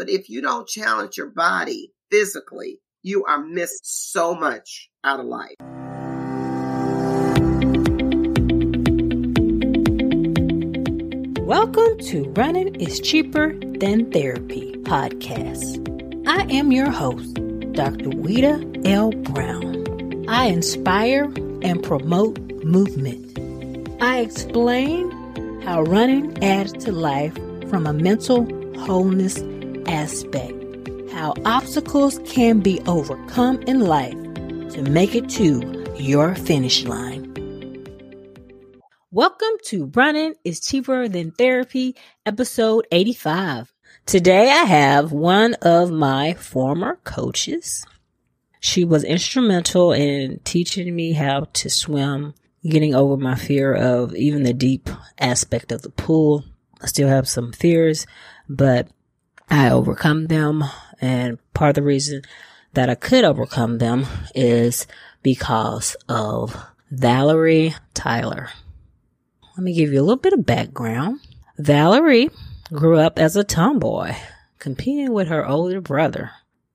but if you don't challenge your body physically, you are missed so much out of life. Welcome to Running is Cheaper Than Therapy podcast. I am your host, Dr. Wita L. Brown. I inspire and promote movement. I explain how running adds to life from a mental wholeness aspect, how obstacles can be overcome in life to make it to your finish line. Welcome to Running is Cheaper Than Therapy, episode 85. Today I have one of my former coaches. She was instrumental in teaching me how to swim, getting over my fear of even the deep aspect of the pool. I still have some fears, but I overcome them. And part of the reason that I could overcome them is because of Valerie Tyler. Let me give you a little bit of background. Valerie grew up as a tomboy, competing with her older brother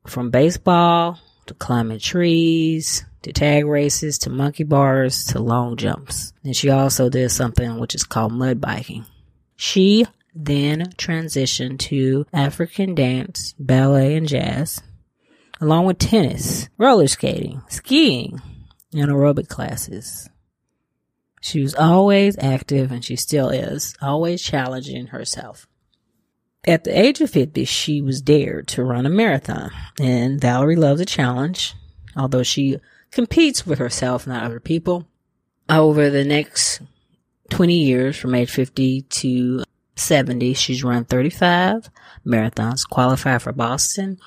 from baseball to climbing trees to tag races to monkey bars to long jumps. And she also did something which is called mud biking. She then transitioned to African dance, ballet, and jazz, along with tennis, roller skating, skiing, and aerobic classes. She was always active and she still is, always challenging herself. At the age of 50, she was dared to run a marathon and Valerie loves a challenge, although she competes with herself, not other people. Over the next 20 years, from age 50 to 70, she's run 35 marathons, qualified for Boston,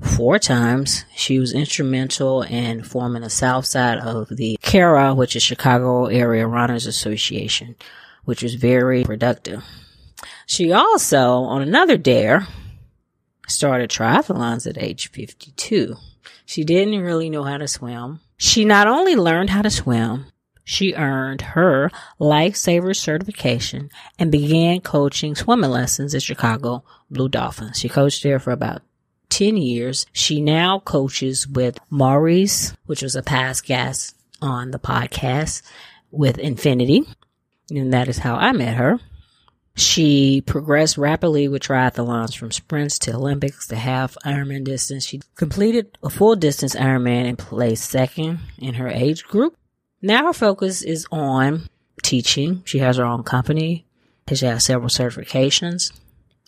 four times. She was instrumental in forming the south side of the CARA, which is Chicago Area Runners Association, which was very productive. She also, on another dare, started triathlons at age 52. She didn't really know how to swim. She not only learned how to swim, she earned her lifesaver certification and began coaching swimming lessons at Chicago Blue Dolphins. She coached there for about 10 years. She now coaches with Maurice, which was a past guest on the podcast with Infinity. And that is how I met her. She progressed rapidly with triathlons from sprints to Olympics to half Ironman distance. She completed a full distance Ironman and placed second in her age group. Now her focus is on teaching. She has her own company. She has several certifications.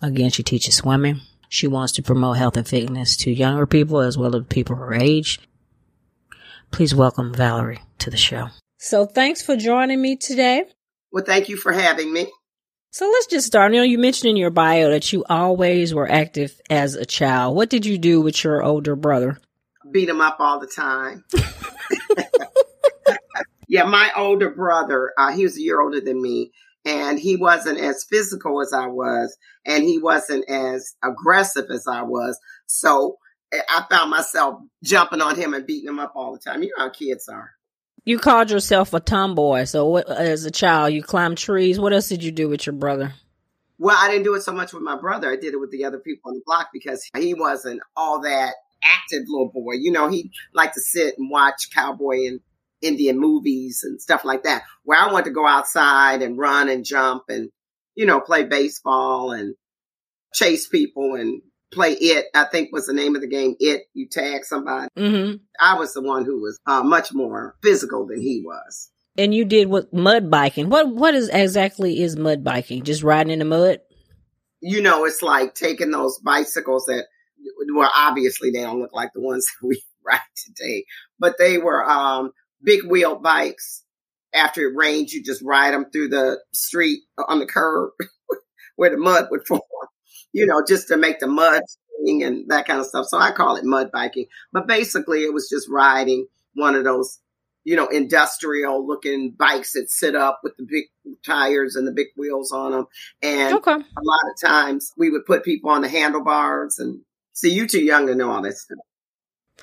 Again, she teaches swimming. She wants to promote health and fitness to younger people as well as people her age. Please welcome Valerie to the show. So thanks for joining me today. Well, thank you for having me. So let's just start. You know, you mentioned in your bio that you always were active as a child. What did you do with your older brother? Beat him up all the time. yeah, my older brother, uh, he was a year older than me, and he wasn't as physical as I was, and he wasn't as aggressive as I was. So eh, I found myself jumping on him and beating him up all the time. You know how kids are. You called yourself a tomboy. So what, as a child, you climbed trees. What else did you do with your brother? Well, I didn't do it so much with my brother. I did it with the other people on the block because he wasn't all that active little boy. You know, he liked to sit and watch cowboy and Indian movies and stuff like that. Where I wanted to go outside and run and jump and, you know, play baseball and chase people and play it. I think was the name of the game. It you tag somebody. Mm-hmm. I was the one who was uh, much more physical than he was. And you did what mud biking. What what is exactly is mud biking? Just riding in the mud? You know, it's like taking those bicycles that well, obviously they don't look like the ones that we ride today, but they were um big wheel bikes. After it rains, you just ride them through the street on the curb where the mud would form, you know, just to make the mud and that kind of stuff. So I call it mud biking. But basically, it was just riding one of those, you know, industrial looking bikes that sit up with the big tires and the big wheels on them. And Okay. a lot of times we would put people on the handlebars and see, you too young to know all this stuff.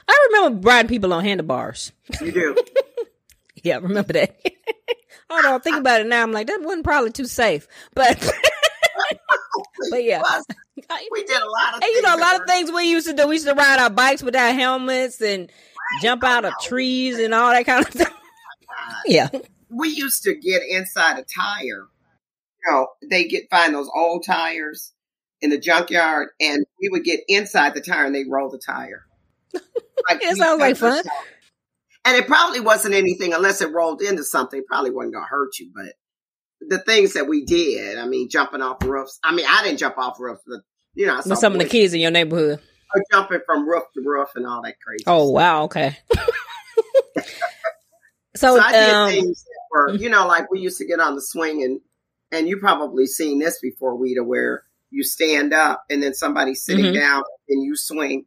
I remember riding people on handlebars. You do. Yeah, I remember that. Hold on, think about it now. I'm like, that wasn't probably too safe. But but yeah. We did a lot of things. and you know a lot of things we used to do. We used to ride our bikes without helmets and right. jump oh, out of trees and all that kind of stuff. Oh yeah. We used to get inside a tire. You know, they get find those old tires in the junkyard and we would get inside the tire and they roll the tire. Like, it sounds like fun. And it probably wasn't anything unless it rolled into something, it probably wasn't gonna hurt you, but the things that we did, I mean, jumping off roofs. I mean, I didn't jump off roofs, but you know, some of the kids in your neighborhood are jumping from roof to roof and all that crazy. Oh stuff. wow, okay. so, so, I did um, things that were, you know, like we used to get on the swing and and you probably seen this before, Weta, where you stand up and then somebody's sitting mm-hmm. down and you swing.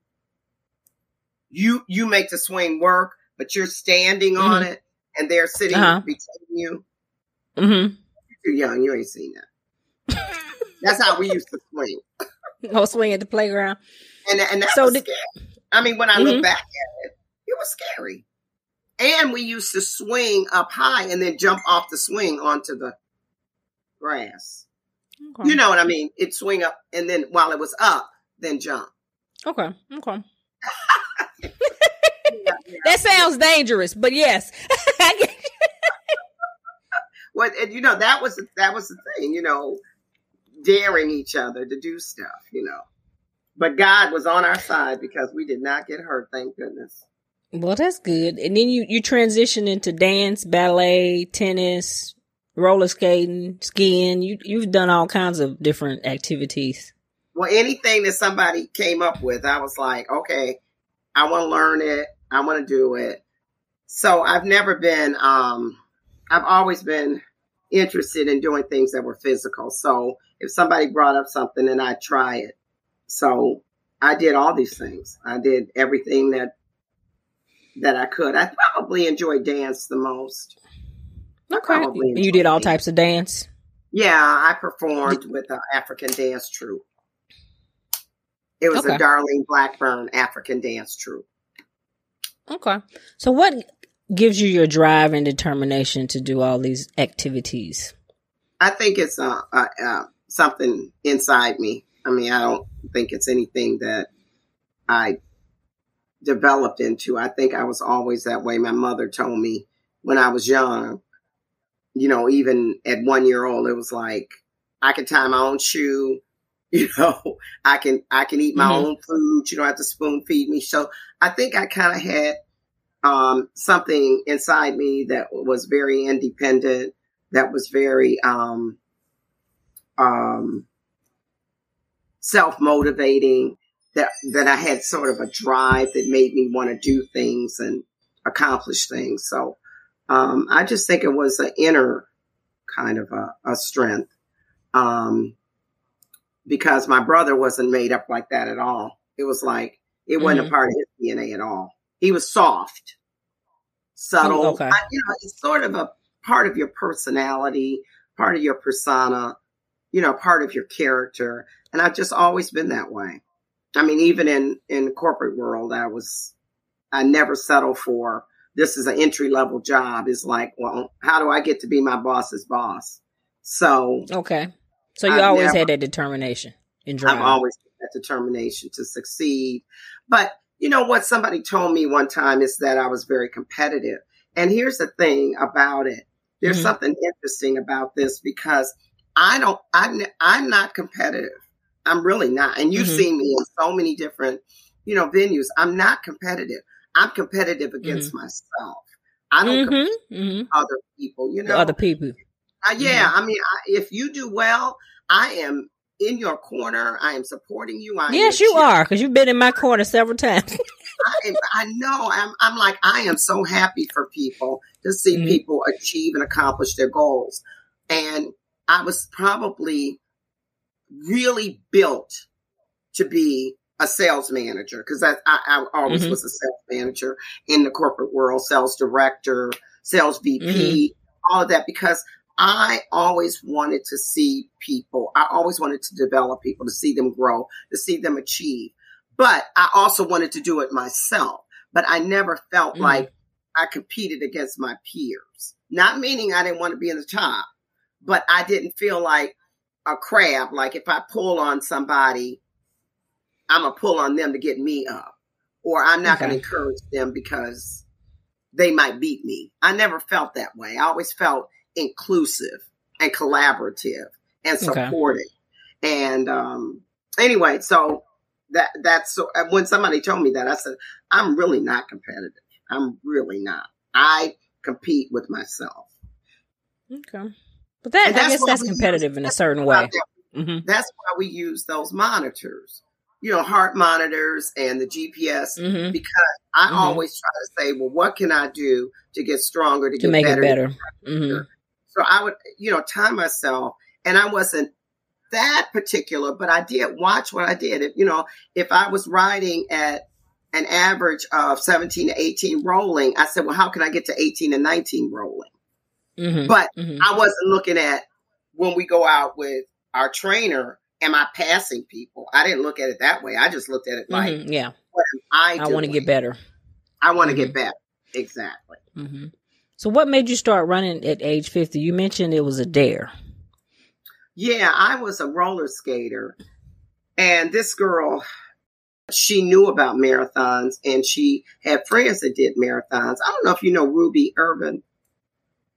You you make the swing work, but you're standing mm-hmm. on it and they're sitting uh-huh. between you. Mm-hmm. You're too young. You ain't seen that. that's how we used to swing. Go swing at the playground. And and that so did, scary. I mean, when I mm-hmm. look back at it, it was scary. And we used to swing up high and then jump off the swing onto the grass. Okay. You know what I mean? It swing up and then while it was up, then jump. Okay. Okay. That sounds dangerous, but yes. well, and you know that was that was the thing. You know, daring each other to do stuff. You know, but God was on our side because we did not get hurt. Thank goodness. Well, that's good. And then you you transition into dance, ballet, tennis, roller skating, skiing. You you've done all kinds of different activities. Well, anything that somebody came up with, I was like, okay, I want to learn it. I want to do it. So I've never been. um I've always been interested in doing things that were physical. So if somebody brought up something and I try it. So I did all these things. I did everything that that I could. I probably enjoyed dance the most. Okay. You did all dance. types of dance? Yeah, I performed with an African dance troupe. It was okay. a Darlene Blackburn African dance troupe. Okay. So what gives you your drive and determination to do all these activities? I think it's uh, uh, uh, something inside me. I mean, I don't think it's anything that I developed into. I think I was always that way. My mother told me when I was young, you know, even at one year old, it was like I can tie my own shoe. You know, I can I can eat my mm-hmm. own food. You don't have to spoon feed me. So I think I kind of had um, something inside me that was very independent, that was very um, um, self motivating, that, that I had sort of a drive that made me want to do things and accomplish things. So um, I just think it was an inner kind of a, a strength. Um, because my brother wasn't made up like that at all. It was like, it wasn't mm-hmm. a part of his DNA at all. He was soft, subtle. Oh, okay. I, you know, it's sort of a part of your personality, part of your persona, you know, part of your character. And I've just always been that way. I mean, even in, in corporate world, I was, I never settle for this is an entry level job. Is like, well, how do I get to be my boss's boss? So, okay. So you I've always never, had that determination in drive. I've always had that determination to succeed. But you know what somebody told me one time is that I was very competitive. And here's the thing about it. There's mm-hmm. something interesting about this because I don't, I'm, I'm not competitive. I'm really not. And you've mm-hmm. seen me in so many different, you know, venues. I'm not competitive. I'm competitive against mm-hmm. myself. I don't mm-hmm. compete mm-hmm. other people, you know, other people. Uh, yeah. Mm-hmm. I mean, I, if you do well, I am in your corner. I am supporting you. I yes, you are, because you've been in my corner several times. I, I, know. I'm, I'm like, I am so happy for people to see mm-hmm. people achieve and accomplish their goals. And I was probably really built to be a sales manager because I, I, always mm-hmm. was a sales manager in the corporate world, sales director, sales VP, mm-hmm. all of that because I always wanted to see people. I always wanted to develop people, to see them grow, to see them achieve. But I also wanted to do it myself. But I never felt mm-hmm. like I competed against my peers. Not meaning I didn't want to be in the top, but I didn't feel like a crab. Like if I pull on somebody, I'm gonna pull on them to get me up, or I'm not Okay. gonna encourage them because they might beat me. I never felt that way. I always felt inclusive and collaborative and Okay. supportive. And um, anyway, so that that's so when somebody told me that, I said, I'm really not competitive. I'm really not. I compete with myself. Okay. But that, And I that's guess that's we use. competitive in a certain way. hmm That's why we use those monitors, you know, heart monitors and the GPS. hmm Because I Mhm. always try to say, well, what can I do to get stronger, to, To get make better? it better. So I would, you know, time myself, and I wasn't that particular, but I did watch what I did. If you know, if I was riding at an average of 17 to 18 rolling, I said, well, how can I get to 18 and 19 rolling? hmm But hmm I wasn't looking at when we go out with our trainer, am I passing people? I didn't look at it that way. I just looked at it like, hmm Yeah. I, I want to get better. I want to get better. Exactly. So, what made you start running at age 50? You mentioned it was a dare. Yeah, I was a roller skater. And this girl, she knew about marathons and she had friends that did marathons. I don't know if you know Ruby Urban.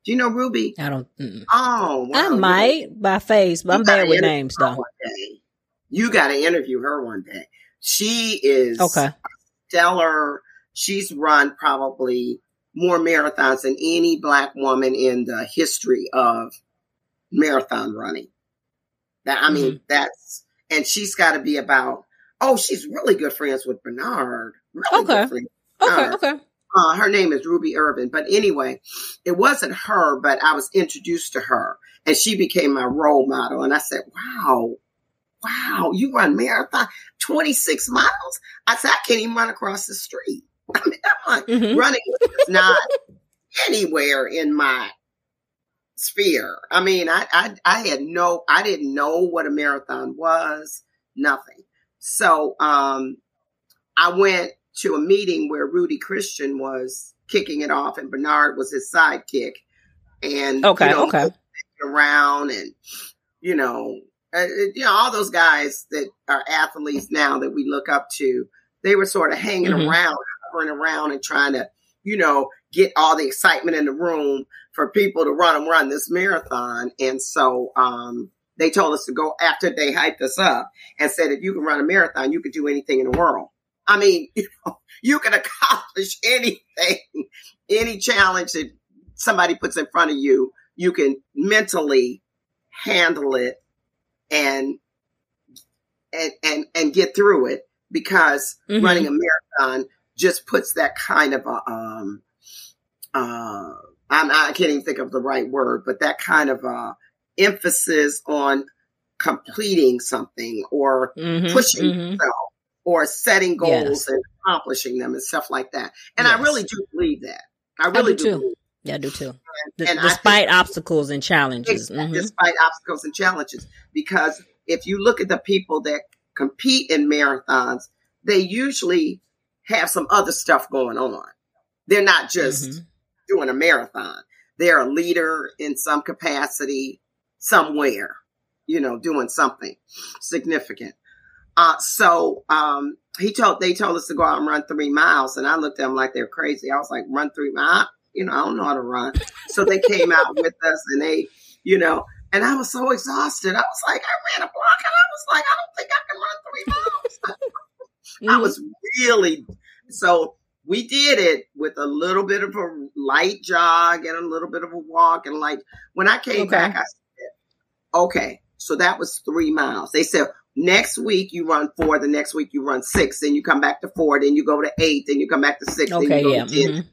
Do you know Ruby? I don't. Mm-mm. Oh, wow. I might by face, but You I'm bad with names though. You got to interview her one day. She is Okay. stellar. She's run probably more marathons than any black woman in the history of marathon running. That I mean, that's and she's got to be about. Oh, she's really good friends with Bernard. Really Okay. good friends. Okay. Okay. Uh, her name is Ruby Irvin. But anyway, it wasn't her, but I was introduced to her and she became my role model. And I said, wow, wow, you run marathon 26 miles? I said, I can't even run across the street. I mean, I'm like, Mhm. running is not anywhere in my sphere. I mean, I, I, I had no, I didn't know what a marathon was, nothing. So, um, I went to a meeting where Rudy Christian was kicking it off and Bernard was his sidekick. And, Okay. you know, okay. around and, you know, uh, you know, all those guys that are athletes now that we look up to, they were sort of hanging Mhm. around, around and trying to, you know, get all the excitement in the room for people to run and run this marathon. And so, um, they told us to go after they hyped us up and said, if you can run a marathon, you could do anything in the world. I mean, you know, you can accomplish anything, any challenge that somebody puts in front of you, you can mentally handle it and and and, and get through it because Mhm. running a marathon just puts that kind of a um uh I'm, I can't even think of the right word, but that kind of uh emphasis on completing something or Mhm, pushing mhm. yourself or setting goals Yes. and accomplishing them and stuff like that. And I really do believe that. I really do do. too. Yeah, I do too. D- and despite think- obstacles and challenges. Mhm. despite obstacles and challenges. Because if you look at the people that compete in marathons, they usually have some other stuff going on. They're not just Mhm. doing a marathon. They're a leader in some capacity somewhere, you know, doing something significant. Uh, so um, he told they told us to go out and run three miles, and I looked at them like they're crazy. I was like, run three miles? You know, I don't know how to run. So they came out with us, and they, you know, and I was so exhausted. I was like, I ran a block, and I was like, I don't think I can run three miles. I Mhm. was really so we did it with a little bit of a light jog and a little bit of a walk and like when I came Okay. back I said, okay, so that was three miles. They said next week you run four, the next week you run six, then you come back to four, then you go to eight, then you come back to six, then Okay. you go Yeah. to 10 mhm.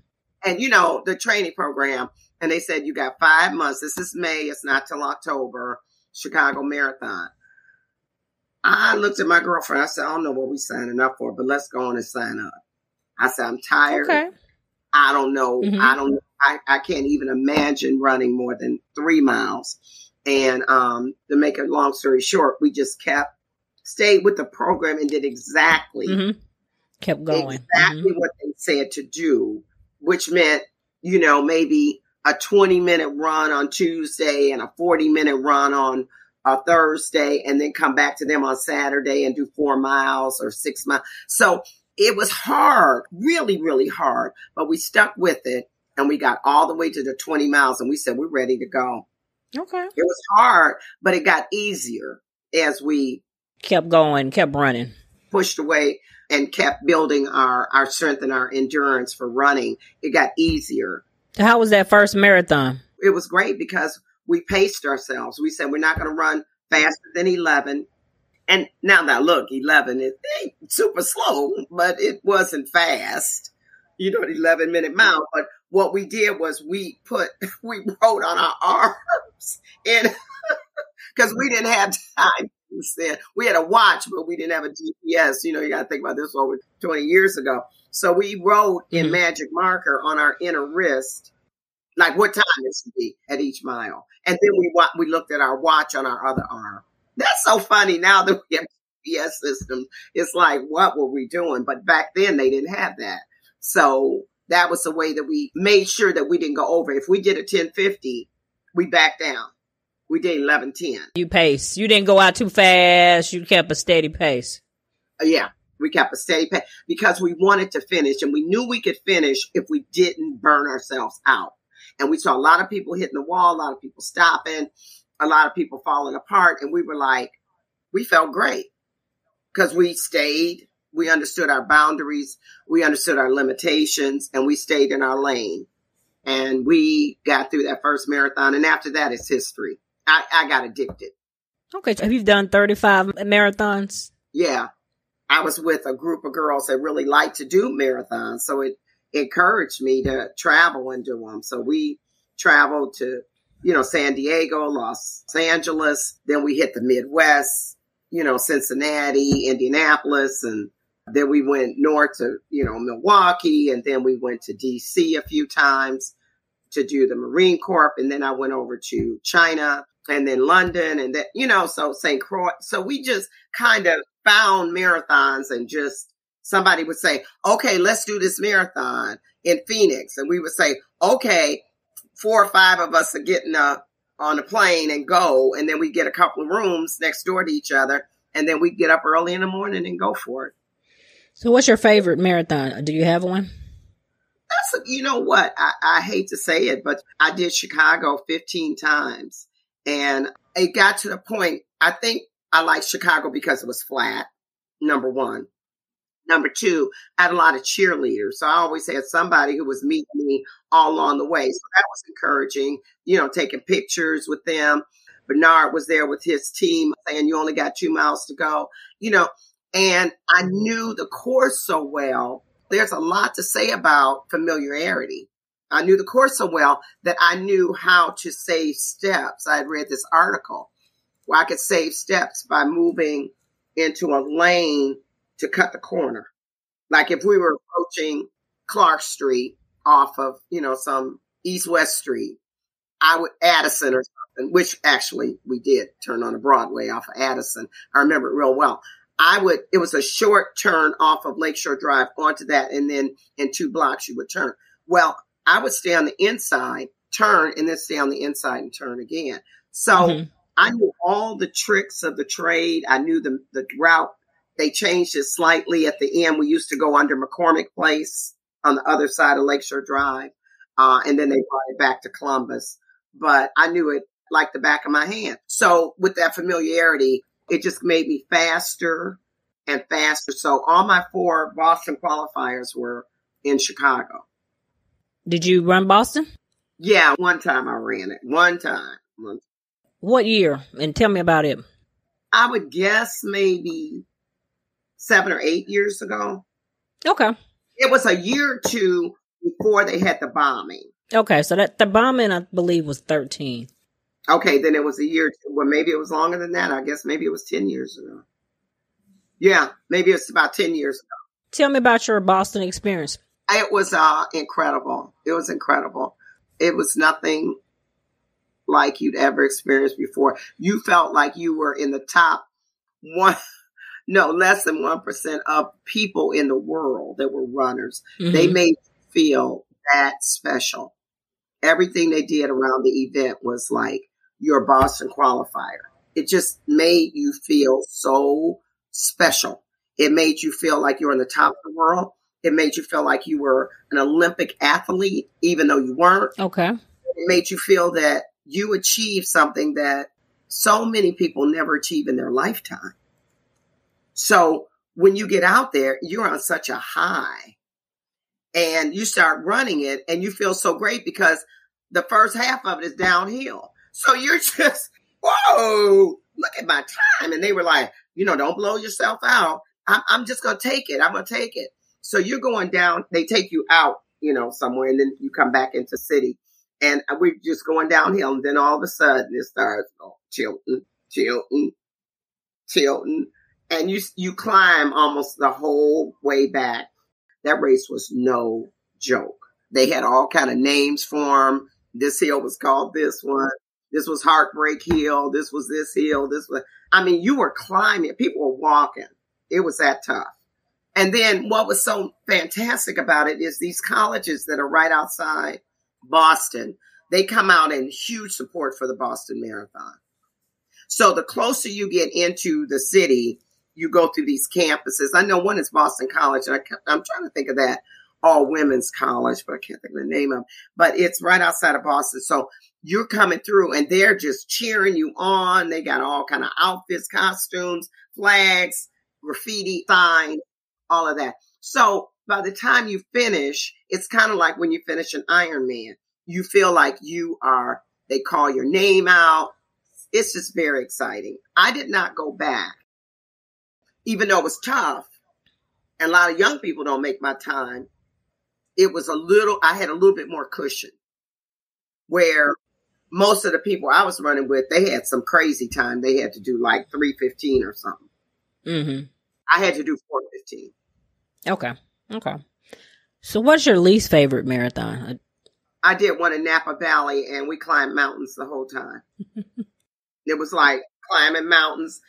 and you know the training program and they said you got five months this is may it's not till october chicago marathon i looked at my girlfriend i said i don't know what we're signing up for but let's go on and sign up i said i'm tired Okay. i don't know Mhm. i don't I, I can't even imagine running more than three miles and um to make a long story short we just kept stayed with the program and did exactly Mhm. Kept going. exactly Mhm. what they said to do, which meant, you know, maybe a 20 minute run on Tuesday and a 40 minute run on a Thursday and then come back to them on Saturday and do four miles or six miles. So it was hard, really, really hard, but we stuck with it and we got all the way to the 20 miles and we said, we're ready to go. Okay. It was hard, but it got easier as we kept going, kept running, pushed away and kept building our, our strength and our endurance for running. It got easier. How was that first marathon? It was great because we paced ourselves. We said, we're not going to run faster than 11. And now, now look, 11 is super slow, but it wasn't fast. You know, 11 minute mile. But what we did was we put, we wrote on our arms and because we didn't have time. We had a watch, but we didn't have a GPS. You know, you got to think about this over 20 years ago. So we wrote in mm-hmm. magic marker on our inner wrist, like what time it should be at each mile. And then we we looked at our watch on our other arm. That's so funny now that we have GPS systems. It's like, what were we doing? But back then they didn't have that. So that was the way that we made sure that we didn't go over. If we did a 1050, we backed down. We did 1110. You pace. You didn't go out too fast. You kept a steady pace. Uh, yeah. We kept a steady pace because we wanted to finish and we knew we could finish if we didn't burn ourselves out. And we saw a lot of people hitting the wall, a lot of people stopping, a lot of people falling apart. And we were like, we felt great because we stayed. We understood our boundaries. We understood our limitations and we stayed in our lane. And we got through that first marathon. And after that, it's history. I, I got addicted. Okay. So have you done 35 marathons? Yeah. I was with a group of girls that really like to do marathons. So it encouraged me to travel and do them. So we traveled to, you know, San Diego, Los Angeles. Then we hit the Midwest, you know, Cincinnati, Indianapolis, and then we went north to, you know, Milwaukee. And then we went to DC a few times to do the Marine Corps. And then I went over to China and then London and that, you know, so St. Croix. So we just kind of found marathons and just somebody would say, okay, let's do this marathon in Phoenix. And we would say, okay, four or five of us are getting up on a plane and go. And then we get a couple of rooms next door to each other. And then we get up early in the morning and go for it. So what's your favorite marathon? Do you have one? That's, you know what? I, I hate to say it, but I did Chicago 15 times and it got to the point, I think I liked Chicago because it was flat, number one. Number two, I had a lot of cheerleaders. So I always had somebody who was meeting me all along the way. So that was encouraging, you know, taking pictures with them. Bernard was there with his team saying, you only got two miles to go, you know, and I knew the course so well. There's a lot to say about familiarity. I knew the course so well that I knew how to save steps. I had read this article where I could save steps by moving into a lane to cut the corner. Like if we were approaching Clark Street off of, you know, some East West Street, I would Addison or something, which actually we did turn on a Broadway off of Addison. I remember it real well. I would, it was a short turn off of Lakeshore Drive onto that, and then in two blocks you would turn. Well, I would stay on the inside, turn, and then stay on the inside and turn again. So mm-hmm. I knew all the tricks of the trade. I knew the, the route. They changed it slightly at the end. We used to go under McCormick Place on the other side of Lakeshore Drive. Uh, and then they brought it back to Columbus. But I knew it like the back of my hand. So with that familiarity, it just made me faster and faster. So all my four Boston qualifiers were in Chicago. Did you run Boston? Yeah, one time I ran it. One time. One What year? And tell me about it. I would guess maybe seven or eight years ago. Okay. It was a year or two before they had the bombing. Okay, so that the bombing I believe was thirteen. Okay, then it was a year. Well, maybe it was longer than that. I guess maybe it was ten years ago. Yeah, maybe it's about ten years ago. Tell me about your Boston experience. It was uh, incredible. It was incredible. It was nothing like you'd ever experienced before. You felt like you were in the top one, no, less than 1% of people in the world that were runners. Mm-hmm. They made you feel that special. Everything they did around the event was like your Boston qualifier. it just made you feel so special. It made you feel like you're on the top of the world. It made you feel like you were an Olympic athlete, even though you weren't. Okay. It made you feel that you achieved something that so many people never achieve in their lifetime. So when you get out there, you're on such a high and you start running it and you feel so great because the first half of it is downhill. So you're just, whoa, look at my time. And they were like, you know, don't blow yourself out. I'm, I'm just going to take it. I'm going to take it. So you're going down, they take you out, you know, somewhere and then you come back into city and we're just going downhill. And then all of a sudden it starts oh, tilting, tilting, tilting. And you, you climb almost the whole way back. That race was no joke. They had all kind of names for them. This hill was called this one. This was Heartbreak Hill. This was this hill. This was, I mean, you were climbing. People were walking. It was that tough. And then what was so fantastic about it is these colleges that are right outside Boston, they come out in huge support for the Boston Marathon. So the closer you get into the city, you go through these campuses. I know one is Boston College, and I, am trying to think of that all women's college, but I can't think of the name of. But it's right outside of Boston. So you're coming through, and they're just cheering you on. They got all kind of outfits, costumes, flags, graffiti signs, all of that. So by the time you finish, it's kind of like when you finish an Ironman. You feel like you are, they call your name out. It's just very exciting. I did not go back, even though it was tough. And a lot of young people don't make my time. It was a little, I had a little bit more cushion where most of the people I was running with, they had some crazy time. They had to do like 315 or something. Mm-hmm. I had to do 415. Okay. Okay. So, what's your least favorite marathon? I did one in Napa Valley, and we climbed mountains the whole time. it was like climbing mountains,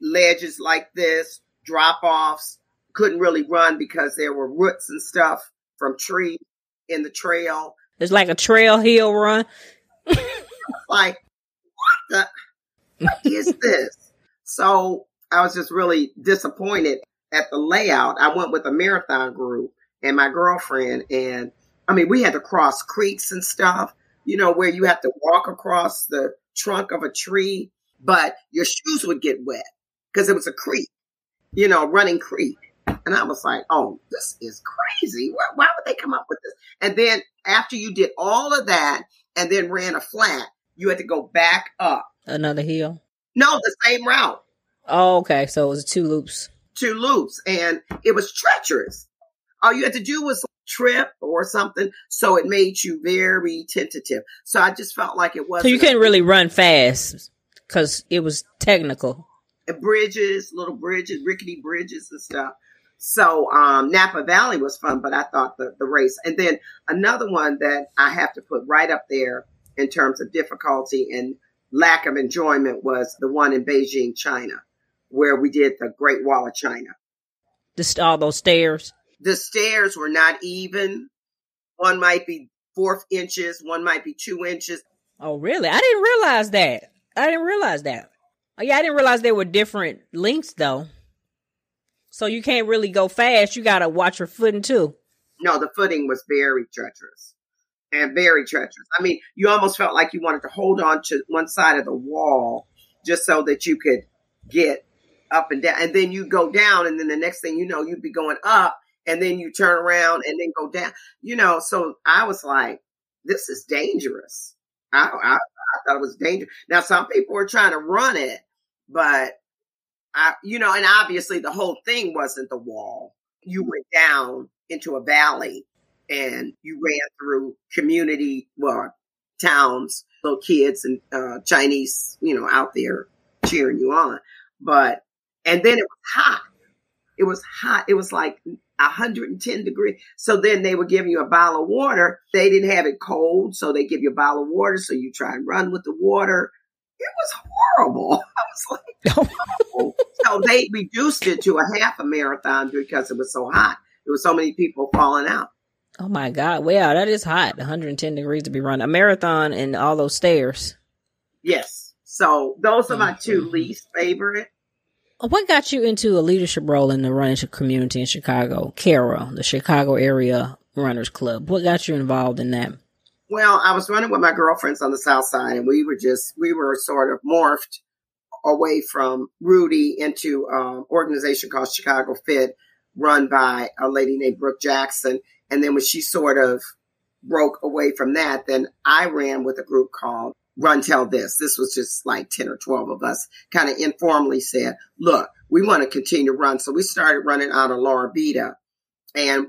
ledges like this, drop offs. Couldn't really run because there were roots and stuff from trees in the trail. It's like a trail hill run. like, what the? What is this? So I was just really disappointed at the layout. I went with a marathon group and my girlfriend, and I mean, we had to cross creeks and stuff, you know, where you have to walk across the trunk of a tree, but your shoes would get wet because it was a creek, you know, running creek. And I was like, oh, this is crazy. Why, why would they come up with this? And then after you did all of that and then ran a flat, you had to go back up. Another hill? No, the same route. Oh, okay. So it was two loops. Two loops. And it was treacherous. All you had to do was trip or something. So it made you very tentative. So I just felt like it was. So you couldn't really run fast because it was technical. Bridges, little bridges, rickety bridges and stuff. So um, Napa Valley was fun, but I thought the, the race. And then another one that I have to put right up there in terms of difficulty and lack of enjoyment was the one in Beijing, China, where we did the Great Wall of China. Just all those stairs. The stairs were not even. One might be four inches, one might be two inches. Oh, really? I didn't realize that. I didn't realize that. Oh, yeah, I didn't realize there were different lengths though. So you can't really go fast. You got to watch your footing too. No, the footing was very treacherous and very treacherous. I mean, you almost felt like you wanted to hold on to one side of the wall just so that you could get up and down. And then you go down, and then the next thing you know, you'd be going up, and then you turn around and then go down. You know, so I was like, this is dangerous. I, I, I thought it was dangerous. Now, some people were trying to run it, but I, you know, and obviously the whole thing wasn't the wall. You went down into a valley and you ran through community, well, towns, little kids and uh, Chinese, you know, out there cheering you on. But, and then it was hot. It was hot. It was like 110 degrees. So then they were giving you a bottle of water. They didn't have it cold. So they give you a bottle of water. So you try and run with the water. It was horrible. I was like, oh. so they reduced it to a half a marathon because it was so hot. There were so many people falling out. Oh my God. Wow, that is hot. 110 degrees to be running. A marathon and all those stairs. Yes. So those are my 2 mm-hmm. least favorite. What got you into a leadership role in the running community in Chicago? CARA, the Chicago Area Runners Club. What got you involved in that? Well, I was running with my girlfriends on the South Side, and we were just we were sort of morphed away from Rudy into an organization called Chicago Fit, run by a lady named Brooke Jackson. And then when she sort of broke away from that, then I ran with a group called Run Tell This. This was just like 10 or 12 of us kind of informally said, look, we want to continue to run. So we started running out of Laura Beta and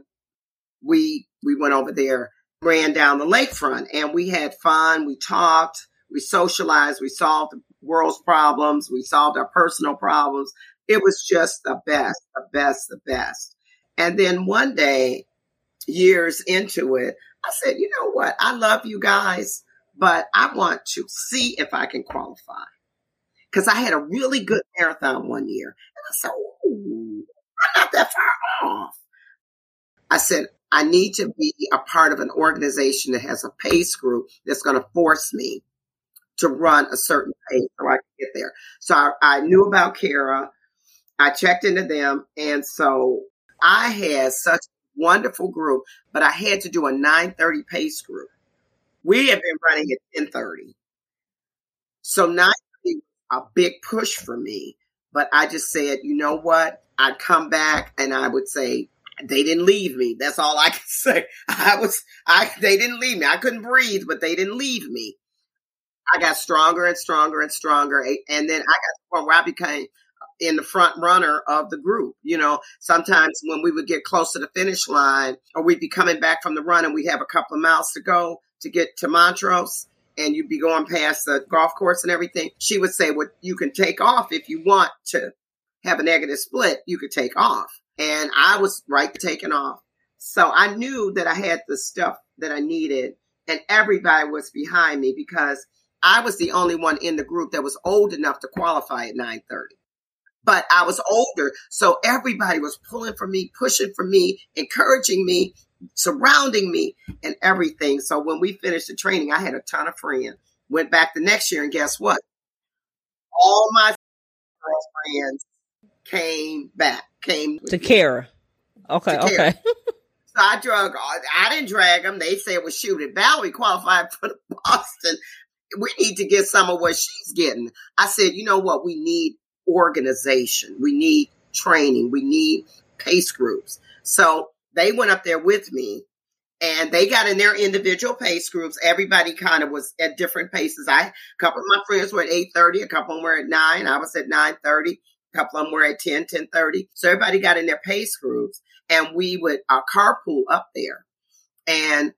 we, we went over there, ran down the lakefront and we had fun. We talked, we socialized, we solved the world's problems. We solved our personal problems. It was just the best, the best, the best. And then one day, years into it, I said, you know what? I love you guys, but I want to see if I can qualify. Because I had a really good marathon one year. And I said, I'm not that far off. I said, I need to be a part of an organization that has a pace group that's going to force me to run a certain pace so I could get there. So I, I knew about CARA. I checked into them. And so I had such a wonderful group, but I had to do a 930 pace group. We have been running at 1030. So 930 was a big push for me, but I just said, you know what? I'd come back and I would say, they didn't leave me. That's all I can say. I was, I, they didn't leave me. I couldn't breathe, but they didn't leave me. I got stronger and stronger and stronger. And then I got to where I became in the front runner of the group. You know, sometimes when we would get close to the finish line or we'd be coming back from the run and we have a couple of miles to go to get to Montrose and you'd be going past the golf course and everything, she would say, well, you can take off if you want to have a negative split, you could take off. And I was right taking off. So I knew that I had the stuff that I needed and everybody was behind me because I was the only one in the group that was old enough to qualify at 930. But I was older, so everybody was pulling for me, pushing for me, encouraging me, surrounding me, and everything. So when we finished the training, I had a ton of friends. Went back the next year, and guess what? All my friends came back, came to CARA. Okay, to okay. So I drug, I didn't drag them. They said, well, shoot, if Valerie qualified for the Boston, we need to get some of what she's getting. I said, you know what? We need organization. We need training. We need pace groups. So they went up there with me and they got in their individual pace groups. Everybody kind of was at different paces. I, a couple of my friends were at 830, a couple of them were at nine. I was at 930. A couple of them were at 10, 1030. So everybody got in their pace groups and we would uh, carpool up there and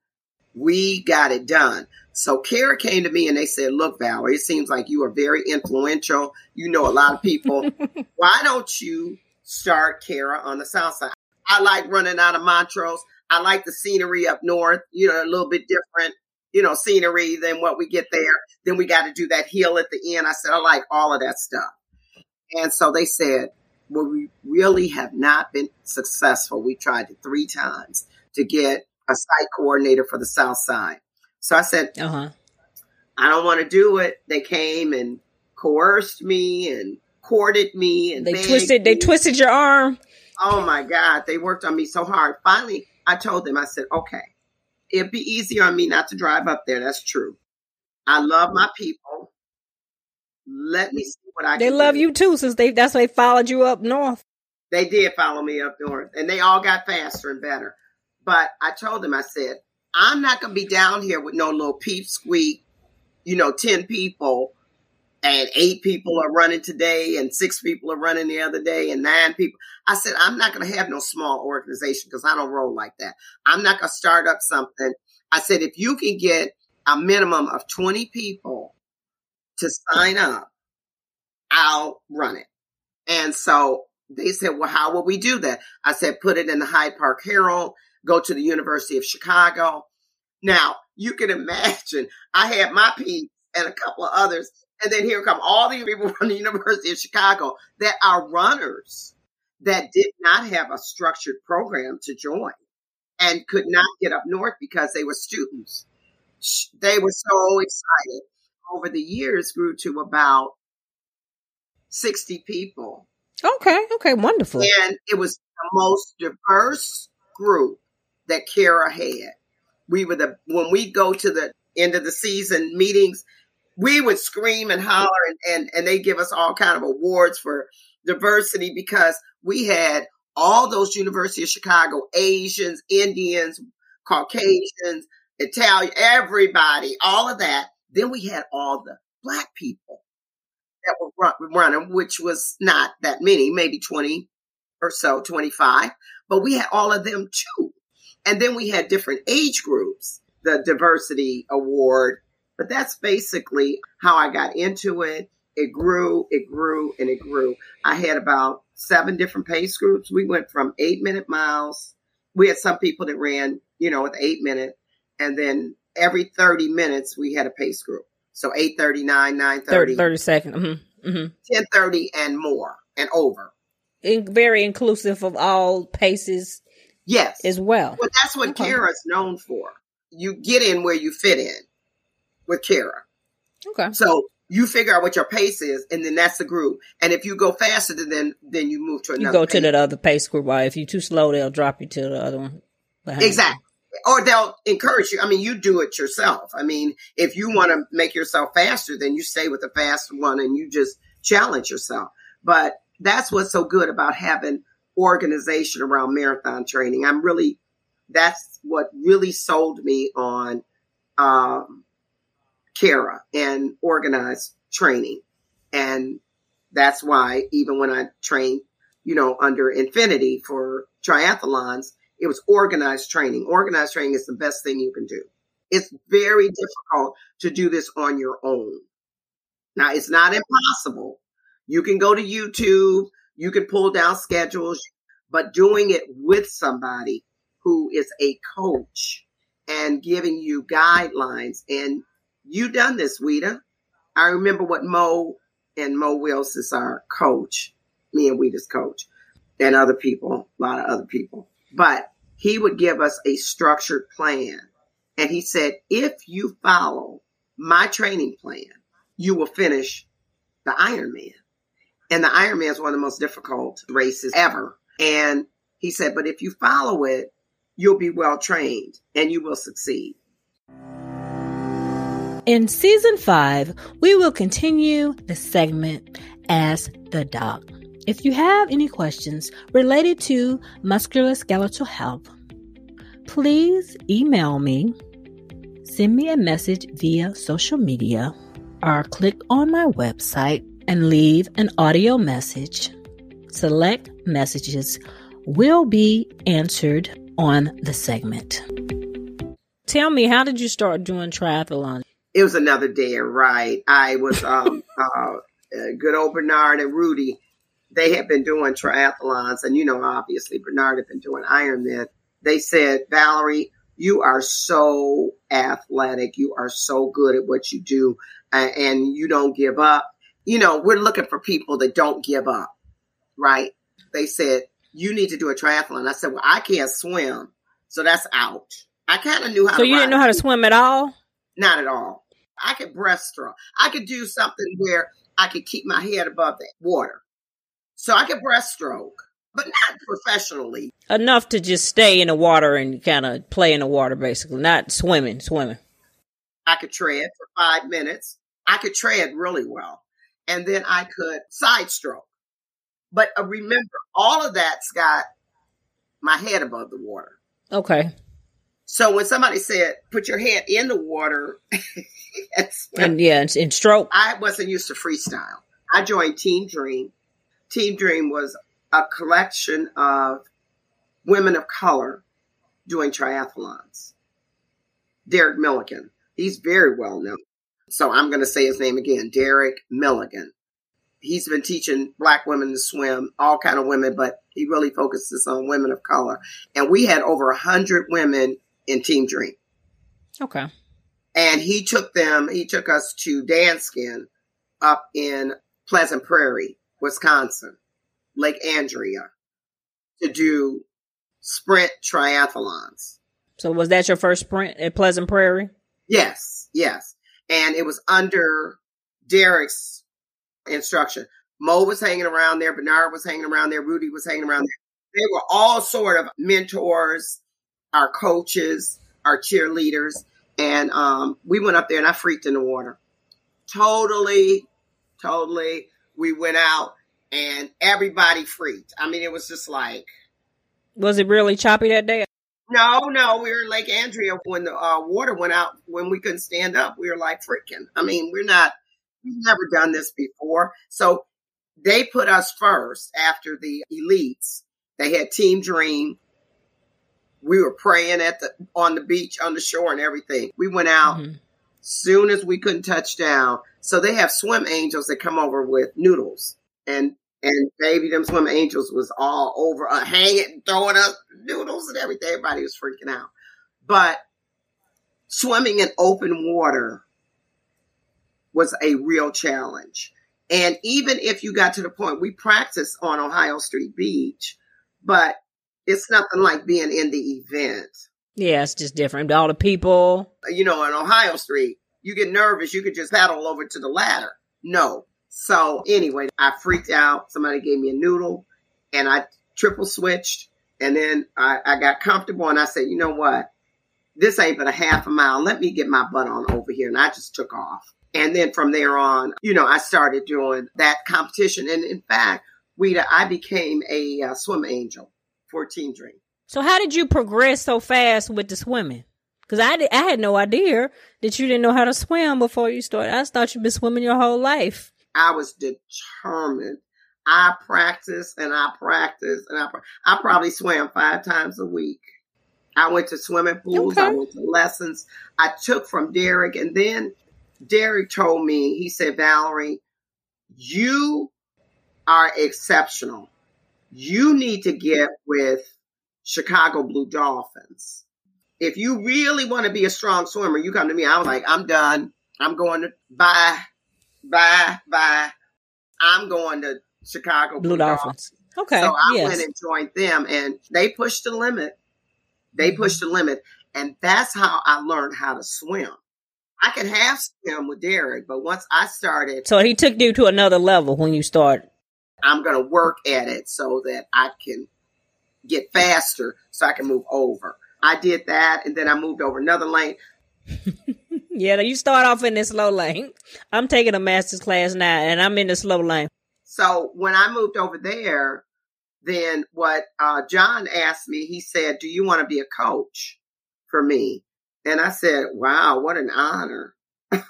we got it done. So CARA came to me and they said, look, Valerie, it seems like you are very influential. You know a lot of people. Why don't you start CARA on the south side? I like running out of Montrose. I like the scenery up north, you know, a little bit different, you know, scenery than what we get there. Then we got to do that hill at the end. I said, I like all of that stuff. And so they said, well, we really have not been successful. We tried it three times to get a site coordinator for the South Side. So I said, uh-huh. I don't want to do it. They came and coerced me and courted me and they twisted. Me. They twisted your arm. Oh my God! They worked on me so hard. Finally, I told them. I said, okay, it'd be easier on me not to drive up there. That's true. I love my people. Let me see what I. They love do. you too, since they that's why they followed you up north. They did follow me up north, and they all got faster and better. But I told them, I said, I'm not going to be down here with no little peep squeak, you know, 10 people and eight people are running today and six people are running the other day and nine people. I said, I'm not going to have no small organization because I don't roll like that. I'm not going to start up something. I said, if you can get a minimum of 20 people to sign up, I'll run it. And so they said, well, how will we do that? I said, put it in the Hyde Park Herald go to the University of Chicago. Now, you can imagine I had my peeps and a couple of others, and then here come all these people from the University of Chicago that are runners that did not have a structured program to join and could not get up north because they were students. They were so excited. over the years grew to about 60 people. Okay, okay, wonderful. And it was the most diverse group that CARA had. We were the when we go to the end of the season meetings, we would scream and holler and, and, and they give us all kind of awards for diversity because we had all those University of Chicago Asians, Indians, Caucasians, Italian, everybody, all of that. Then we had all the black people that were run, running, which was not that many, maybe 20 or so, 25, but we had all of them too. And then we had different age groups, the diversity award, but that's basically how I got into it. It grew, it grew, and it grew. I had about seven different pace groups. We went from eight minute miles. We had some people that ran, you know, with eight minute, and then every 30 minutes we had a pace group. So 839, 930. 30, 30 seconds. Mm-hmm. Mm-hmm. 1030 and more and over. In, very inclusive of all paces. Yes. As well. But that's what okay. CARA's known for. You get in where you fit in with CARA. Okay. So you figure out what your pace is, and then that's the group. And if you go faster, then then you move to another. You go pace. to that other pace group. While if you're too slow, they'll drop you to the other one. Exactly. You. Or they'll encourage you. I mean, you do it yourself. I mean, if you want to make yourself faster, then you stay with the fast one and you just challenge yourself. But that's what's so good about having organization around marathon training. I'm really, that's what really sold me on um, CARA and organized training. And that's why even when I trained, you know, under Infinity for triathlons, it was organized training. Organized training is the best thing you can do. It's very difficult to do this on your own. Now, it's not impossible. You can go to YouTube, you can pull down schedules, but doing it with somebody who is a coach and giving you guidelines and you done this, Weta. I remember what Mo and Mo Wills is our coach, me and Weta's coach, and other people, a lot of other people. But he would give us a structured plan. And he said, if you follow my training plan, you will finish the Ironman. And the Ironman is one of the most difficult races ever. And he said, but if you follow it, you'll be well trained and you will succeed. In season five, we will continue the segment Ask the Doc. If you have any questions related to musculoskeletal health, please email me, send me a message via social media, or click on my website and leave an audio message. Select messages will be answered on the segment. Tell me, how did you start doing triathlon? It was another day right. I was um uh, good old Bernard and Rudy. They had been doing triathlons, and you know, obviously Bernard had been doing Ironman. They said, Valerie, you are so athletic. You are so good at what you do, uh, and you don't give up. You know, we're looking for people that don't give up, right? They said you need to do a triathlon. I said, well, I can't swim, so that's out. I kind of knew how. So you didn't know how to swim at all? Not at all. I could breaststroke. I could do something where I could keep my head above the water. So I could breaststroke, but not professionally. Enough to just stay in the water and kind of play in the water, basically, not swimming, swimming. I could tread for five minutes. I could tread really well. And then I could side stroke. But uh, remember, all of that's got my head above the water. Okay. So when somebody said, put your head in the water and yeah, and, stroke, I wasn't used to freestyle. I joined Team Dream. Team Dream was a collection of women of color doing triathlons. Derek Milligan. He's very well known. So I'm going to say his name again, Derek Milligan. He's been teaching black women to swim, all kind of women, but he really focuses on women of color. And we had over a hundred women in Team Dream. Okay. And he took them, he took us to Danskin up in Pleasant Prairie, Wisconsin, Lake Andrea, to do sprint triathlons. So was that your first sprint at Pleasant Prairie? Yes, yes. and it was under Derek's instruction. Mo was hanging around there, Bernard was hanging around there, Rudy was hanging around there. They were all sort of mentors, our coaches, our cheerleaders, and um, we went up there and I freaked in the water. Totally, totally. We went out and everybody freaked. I mean, it was just like. Was it really choppy that day? No, no, we were in Lake Andrea when the uh, water went out when we couldn't stand up. We were like freaking. I mean, we're not, we've never done this before. So they put us first after the elites. They had Team Dream. We were praying at the on the beach, on the shore, and everything. We went out mm-hmm. soon as we couldn't touch down. So they have swim angels that come over with noodles and and baby, them swim angels was all over, uh, hanging, throwing up noodles and everything. Everybody was freaking out. But swimming in open water was a real challenge. And even if you got to the point, we practiced on Ohio Street Beach, but it's nothing like being in the event. Yeah, it's just different. All the people. You know, on Ohio Street, you get nervous, you could just paddle over to the ladder. No, so anyway, I freaked out. Somebody gave me a noodle and I triple switched and then I, I got comfortable and I said, you know what? This ain't but a half a mile. Let me get my butt on over here. And I just took off. And then from there on, you know, I started doing that competition. And in fact, Weta, I became a uh, swim angel for Team Dream. So how did you progress so fast with the swimming? Because I, I had no idea that you didn't know how to swim before you started. I thought you'd been swimming your whole life. I was determined. I practiced and I practiced and I I probably swam five times a week. I went to swimming pools. Okay. I went to lessons. I took from Derek, and then Derek told me he said, "Valerie, you are exceptional. You need to get with Chicago Blue Dolphins. If you really want to be a strong swimmer, you come to me." I was like, "I'm done. I'm going to bye." bye, bye. I'm going to Chicago Blue, Blue Dolphins. Dolphins. Okay. So I yes. went and joined them and they pushed the limit. They mm-hmm. pushed the limit. And that's how I learned how to swim. I could half swim with Derek, but once I started. So he took you to another level when you started. I'm going to work at it so that I can get faster so I can move over. I did that and then I moved over another lane. Yeah, you start off in the slow lane. I'm taking a master's class now and I'm in the slow lane. So when I moved over there, then what uh, John asked me, he said, Do you want to be a coach for me? And I said, Wow, what an honor to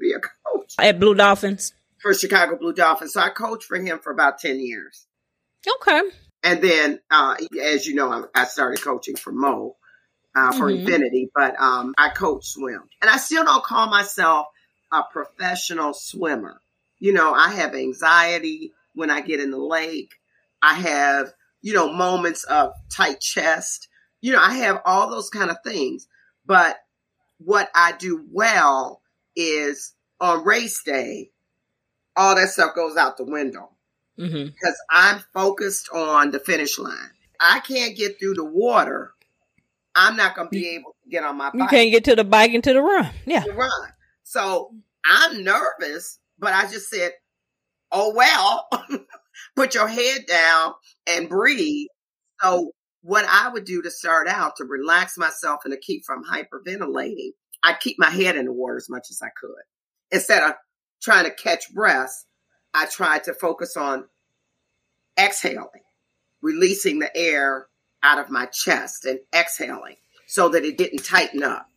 be a coach. At Blue Dolphins? For Chicago Blue Dolphins. So I coached for him for about 10 years. Okay. And then, uh, as you know, I started coaching for Mo uh, for mm-hmm. Infinity, but um, I coach swim. And I still don't call myself a professional swimmer. You know, I have anxiety when I get in the lake. I have, you know, moments of tight chest. You know, I have all those kind of things. But what I do well is on race day, all that stuff goes out the window mm-hmm. because I'm focused on the finish line. I can't get through the water I'm not going to be able to get on my bike. You can't get to the bike and to the run. Yeah. The run. So I'm nervous, but I just said, oh, well, put your head down and breathe. So what I would do to start out to relax myself and to keep from hyperventilating, I keep my head in the water as much as I could. Instead of trying to catch breath, I tried to focus on exhaling, releasing the air out of my chest and exhaling so that it didn't tighten up.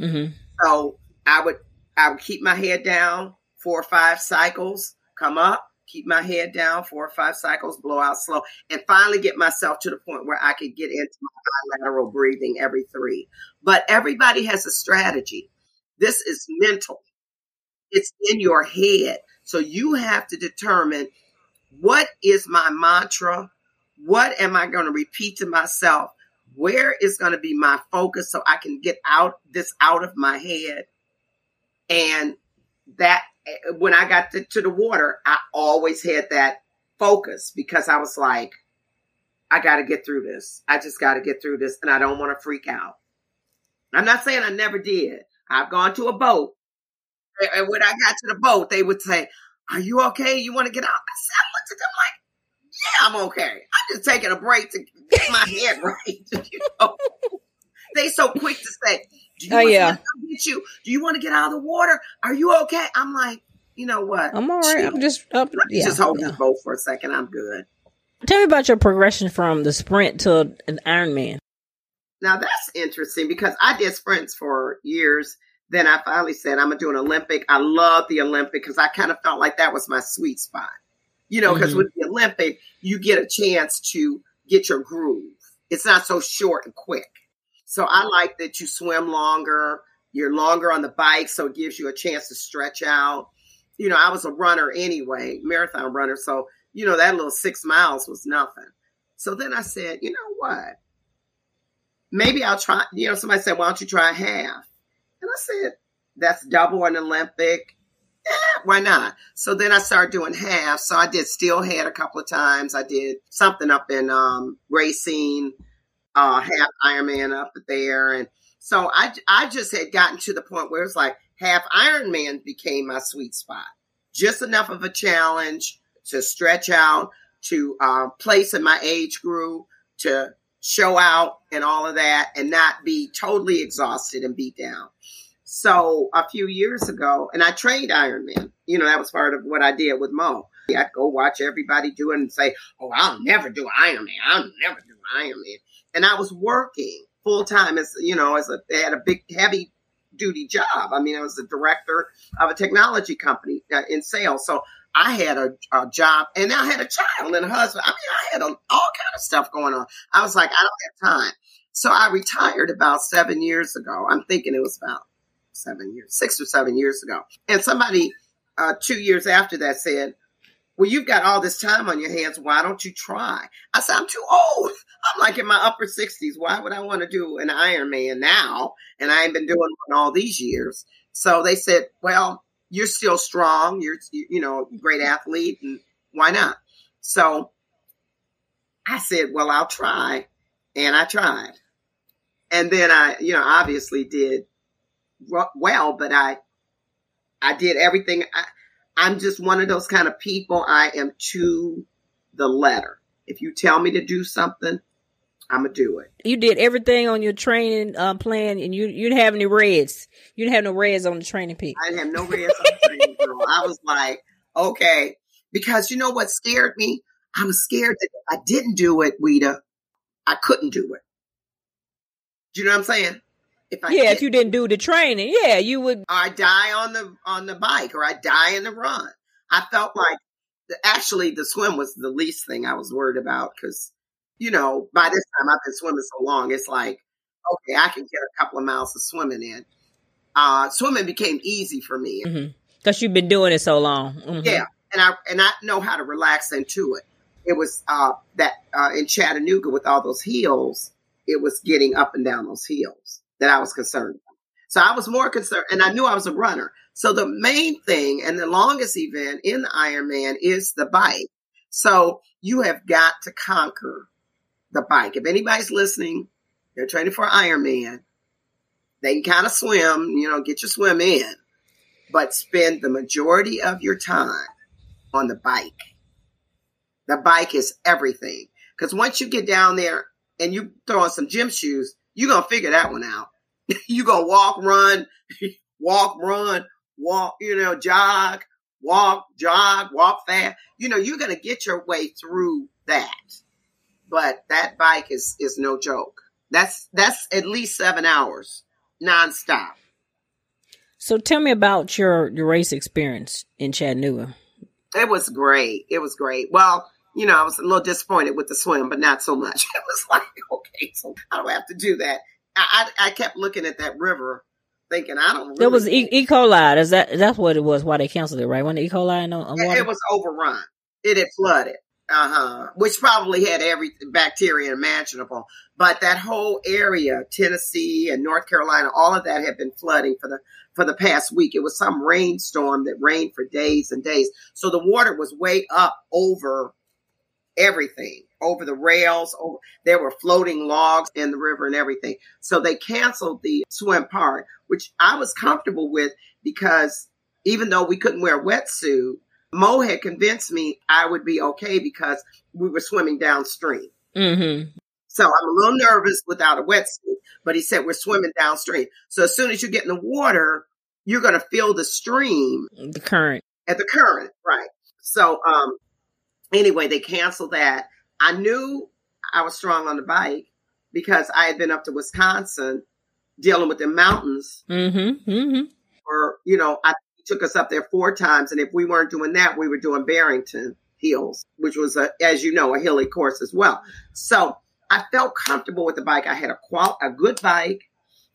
Mm-hmm. So I would I would keep my head down four or five cycles, come up, keep my head down four or five cycles, blow out slow, and finally get myself to the point where I could get into my bilateral breathing every three. But everybody has a strategy. This is mental. It's in your head. So you have to determine what is my mantra? What am I going to repeat to myself? Where is going to be my focus so I can get out this out of my head? And that eh, when I got to, to the water, I always had that focus because I was like, I got to get through this. I just got to get through this and I don't want to freak out. I'm not saying I never did. I've gone to a boat And when I got to the boat, they would say, Are you okay? You want to get out? I said, I looked at them like, Yeah, I'm okay. I'm just taking a break to get my head right. you know? They so quick to say, Do you Oh, want yeah. to get you? Do you want to get out of the water? Are you okay? I'm like, you know what? I'm all right. I'm just up. Yeah. just hold yeah. this boat for a second. I'm good. Tell me about your progression from the sprint to an Ironman. Now that's interesting because I did sprints for years. Then I finally said I'm gonna do an Olympic. I love the Olympic because I kind of felt like that was my sweet spot. You know, because Mhm. with the Olympic, you get a chance to get your groove. It's not so short and quick. So I like that you swim longer. You're longer on the bike, so it gives you a chance to stretch out. You know, I was a runner anyway, marathon runner. So, you know, that little six miles was nothing. So then I said, you know what? maybe I'll try. You know, somebody said, why don't you try half? And I said, that's double an Olympic. Yeah, why not? So then I started doing half. So I did steelhead a couple of times. I did something up in um, Racine, uh, half Ironman up there. And so I, I just had gotten to the point where it's like half Ironman became my sweet spot. Just enough of a challenge to stretch out, to uh, place in my age group, to show out and all of that and not be totally exhausted and beat down. So a few years ago, and I trained Ironman, you know, that was part of what I did with Mo. I'd go watch everybody do it and say, Oh, I'll never do Ironman. I'll never do Ironman. And I was working full time as, you know, as a, had a big, heavy duty job. I mean, I was the director of a technology company uh, in sales. So I had a, a job and I had a child and a husband. I mean, I had a, all kind of stuff going on. I was like, I don't have time. So I retired about seven years ago. I'm thinking it was about seven years, six or seven years ago. And somebody uh, two years after that said, well, you've got all this time on your hands. Why don't you try? I said, I'm too old. I'm like in my upper 60s. Why would I want to do an Ironman now? And I ain't been doing one all these years. So they said, well, you're still strong. You're, you know, great athlete. And why not? So I said, well, I'll try. And I tried. And then I, you know, obviously did well, but I, I did everything. I, I'm just one of those kind of people. I am to the letter. If you tell me to do something, I'm gonna do it. You did everything on your training uh, plan, and you you didn't have any reds. You didn't have no reds on the training peak. I didn't have no rest on the training girl. I was like, okay, because you know what scared me? I'm scared that if I didn't do it, Weta, I couldn't do it. Do you know what I'm saying? If I yeah, if you didn't do the training, yeah, you would. or I die on the on the bike, or I die in the run. I felt like the, actually the swim was the least thing I was worried about because you know by this time I've been swimming so long, it's like okay, I can get a couple of miles of swimming in. Uh, swimming became easy for me. Because you've been doing it so long. Mhm. Yeah, and I and I know how to relax into it. It was uh, that uh, in Chattanooga with all those hills, it was getting up and down those hills that I was concerned about. So I was more concerned, and I knew I was a runner. So the main thing and the longest event in the Ironman is the bike. So you have got to conquer the bike. If anybody's listening, they're training for Ironman. They can kind of swim, you know, get your swim in, but spend the majority of your time on the bike. The bike is everything. Because once you get down there and you throw on some gym shoes, you're going to figure that one out. you going to walk, run, walk, run, walk, you know, jog, walk, jog, walk fast. You know, you're going to get your way through that. But that bike is, is no joke. That's, that's at least seven hours nonstop. So tell me about your your race experience in Chattanooga. It was great. It was great. Well, you know, I was a little disappointed with the swim, but not so much. It was like, okay, so I don't have to do that. I, I, I kept looking at that river, thinking, I don't. Really There was e-, e. coli. Is that that's what it was? Why they canceled it? Right? When the E. coli on It, it was overrun. It had flooded. Uh huh. Which probably had every bacteria imaginable. But that whole area, Tennessee and North Carolina, all of that had been flooding for the for the past week. It was some rainstorm that rained for days and days. So the water was way up over everything, over the rails. Over there were floating logs in the river and everything. So they canceled the swim part, which I was comfortable with because even though we couldn't wear wetsuit, Mo had convinced me I would be okay because we were swimming downstream. Mm-hmm. So I'm a little nervous without a wetsuit, but he said we're swimming downstream. So as soon as you get in the water, you're going to feel the stream The current. at the current, right? So, um, anyway, they canceled that. I knew I was strong on the bike because I had been up to Wisconsin dealing with the mountains Mm-hmm. Mm-hmm. or, you know, I took us up there four times. And if we weren't doing that, we were doing Barrington Hills, which was a, as you know, a hilly course as well. So I felt comfortable with the bike. I had a qual, a good bike.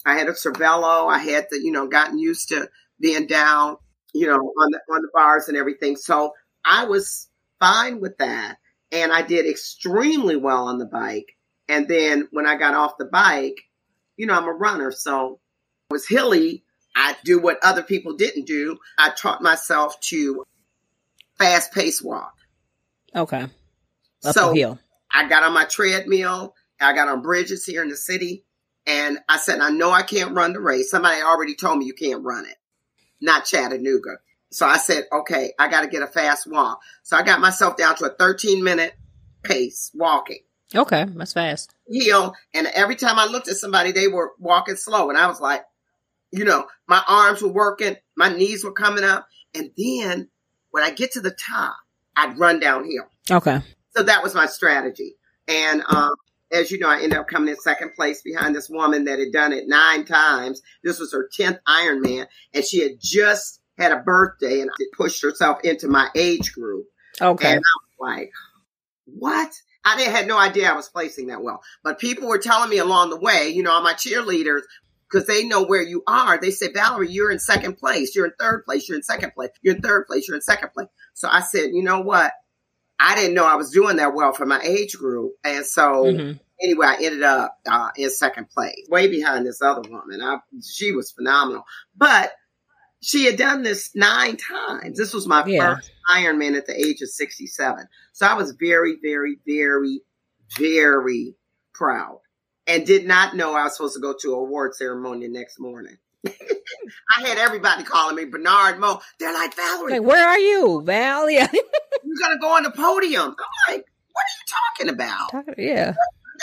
I had a Cervelo. I had the, you know, gotten used to being down, you know, on the, on the bars and everything. So I was fine with that. And I did extremely well on the bike. And then when I got off the bike, you know, I'm a runner. So it was hilly. I do what other people didn't do. I taught myself to fast pace walk. Okay. Up so hill. I got on my treadmill. I got on bridges here in the city. And I said, I know I can't run the race. Somebody already told me you can't run it, not Chattanooga. So I said, okay, I got to get a fast walk. So I got myself down to a 13 minute pace walking Okay, that's fast. hill. And every time I looked at somebody, they were walking slow. And I was like, you know, my arms were working, my knees were coming up. And then when I get to the top, I'd run downhill. Okay. So that was my strategy. And um, as you know, I ended up coming in second place behind this woman that had done it nine times. This was her 10th Ironman. And she had just had a birthday and pushed herself into my age group. Okay. And I was like, what? I didn't had no idea I was placing that well. But people were telling me along the way, you know, all my cheerleaders, because they know where you are. They say, Valerie, you're in second place. You're in third place. You're in second place. You're in third place. You're in second place. So I said, you know what? I didn't know I was doing that well for my age group. And so Mhm. anyway, I ended up uh, in second place, way behind this other woman. I, she was phenomenal. But she had done this nine times. This was my Yeah. first Ironman at the age of 67. So I was very, very, very, very proud and did not know I was supposed to go to a award ceremony the next morning. I had everybody calling me Bernard Mo. They're like, Valerie, Like, where are you, Val? Yeah. you're going to go on the podium. I'm like, what are you talking about? yeah.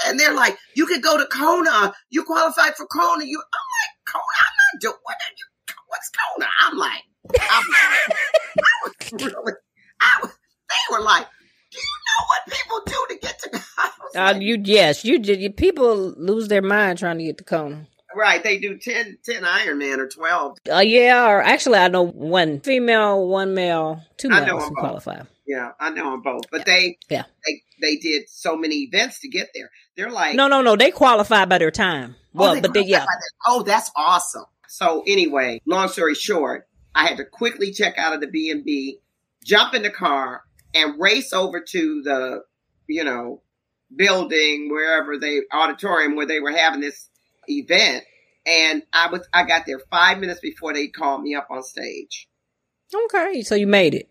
And they're like, you could go to Kona. You qualified for Kona. You, I'm like, Kona, I'm not doing, what are you, what's Kona? I'm like, I'm like, I was really, I was, they were like, do you know what people do to get to Kona? I was Uh, you yes, you did. You, people lose their mind trying to get to Kona. right, they do 10, 10 Ironman or 12. Uh, yeah, or actually, I know one female, one male, two I know males who both. qualify. Yeah, I know them both. But they, Yeah. they, they did so many events to get there. They're like, No, no, no. They qualify by their time. Oh, Well, they but they yeah. Oh, that's awesome. So anyway, long story short, I had to quickly check out of the B and B, jump in the car, and race over to the, you know, building wherever they auditorium where they were having this event. And I was I got there five minutes before they called me up on stage. Okay, so you made it.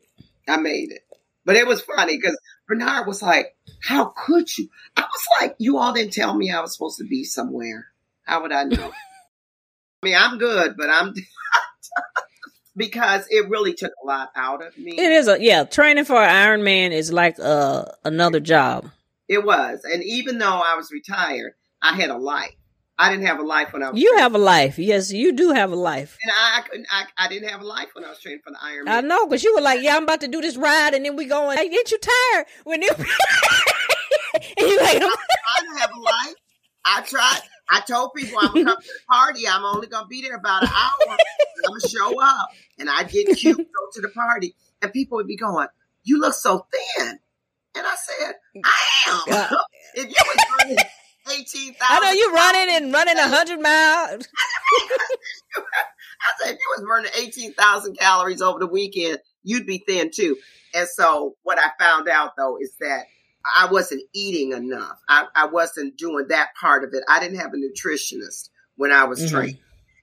I made it. But it was funny because Bernard was like, How could you? I was like, You all didn't tell me I was supposed to be somewhere. How would I know? I mean, I'm good, but I'm because it really took a lot out of me. It is a yeah. Training for Iron Man is like uh another job. It was. And even though I was retired, I had a life. I didn't have a life when I was You training. have a life. Yes, you do have a life. and I, I couldn't I, I didn't have a life when I was training for the Iron Man. I know, because you were like, "Yeah, I'm about to do this ride," and then we going, "Hey, get you tired?" When you and you like, I didn't have a life. I tried. I told people I'm gonna come to the party. I'm only gonna be there about an hour. I'm gonna show up, and I get cute, go to the party, and people would be going, "You look so thin," and I said, "I am." If you was running eighteen I know you running and running a hundred miles. I said, if you was burning 18,000 calories over the weekend, you'd be thin too. And so what I found out though is that I wasn't eating enough. I, I wasn't doing that part of it. I didn't have a nutritionist when I was Mhm. training.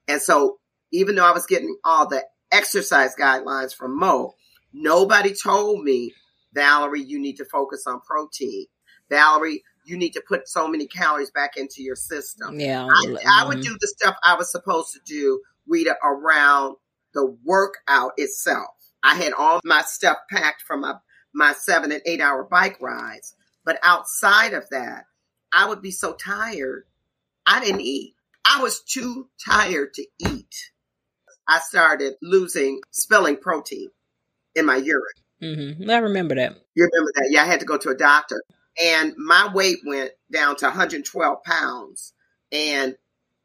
And so even though I was getting all the exercise guidelines from Mo, nobody told me, Valerie, you need to focus on protein. Valerie, you need to put so many calories back into your system. Yeah, I, I would mhm. do the stuff I was supposed to do, Rita, around the workout itself. I had all my stuff packed from my, my seven and eight hour bike rides. But outside of that, I would be so tired. I didn't eat. I was too tired to eat. I started losing spilling protein in my urine. Mm-hmm. I remember that. You remember that? Yeah, I had to go to a doctor. And my weight went down to 112 pounds. And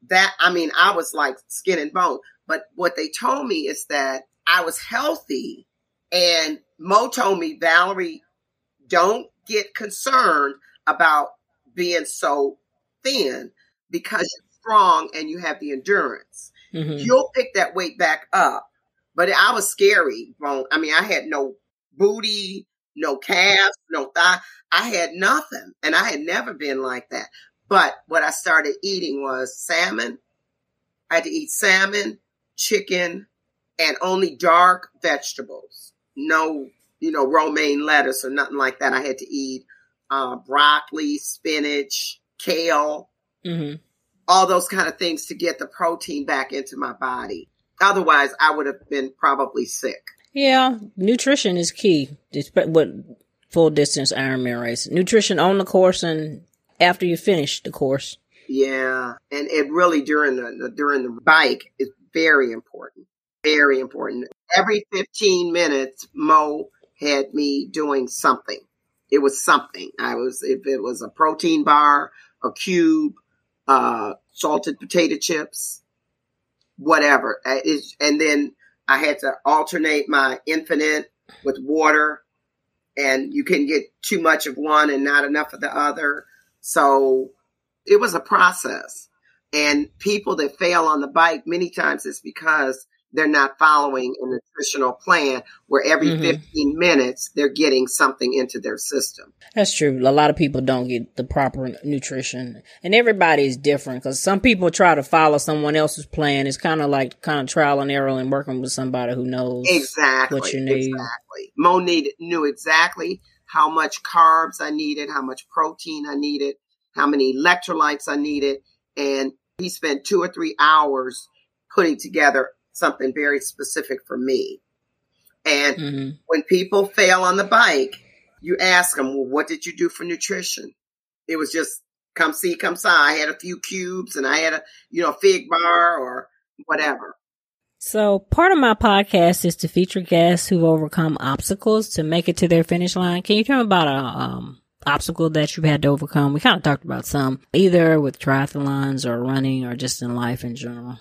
that, I mean, I was like skin and bone. But what they told me is that I was healthy. And Mo told me, Valerie, don't get concerned about being so thin because you're strong and you have the endurance. Mm-hmm. You'll pick that weight back up. But I was scary. Bone. I mean, I had no booty, no calves, no thigh. I had nothing. And I had never been like that. But what I started eating was salmon. I had to eat salmon, chicken, and only dark vegetables. No, you know, romaine lettuce or nothing like that. I had to eat uh, broccoli, spinach, kale, mm-hmm. all those kind of things to get the protein back into my body. Otherwise, I would have been probably sick. Yeah, nutrition is key. What full distance Ironman race. Nutrition on the course and after you finish the course. Yeah, and it really during the during the bike is very important. Very important. Every 15 minutes, Mo had me doing something. It was something. I was if it was a protein bar, a cube, uh, salted potato chips, whatever. Uh, and then I had to alternate my Infinit with water and you can get too much of one and not enough of the other. So it was a process. And people that fail on the bike many times is because they're not following a nutritional plan where every mm-hmm. 15 minutes they're getting something into their system. That's true. A lot of people don't get the proper nutrition and everybody is different because some people try to follow someone else's plan. It's kind of like kind of trial and error and working with somebody who knows exactly what you need. Exactly. Mo needed, knew exactly how much carbs I needed, how much protein I needed, how many electrolytes I needed. And he spent two or three hours putting together something very specific for me. And mm-hmm. when people fail on the bike, you ask them, well, what did you do for nutrition? It was just come see, come see. I had a few cubes and I had a, you know, fig bar or whatever. So part of my podcast is to feature guests who've overcome obstacles to make it to their finish line. Can you tell me about a, um, obstacle that you've had to overcome? We kind of talked about some, either with triathlons or running or just in life in general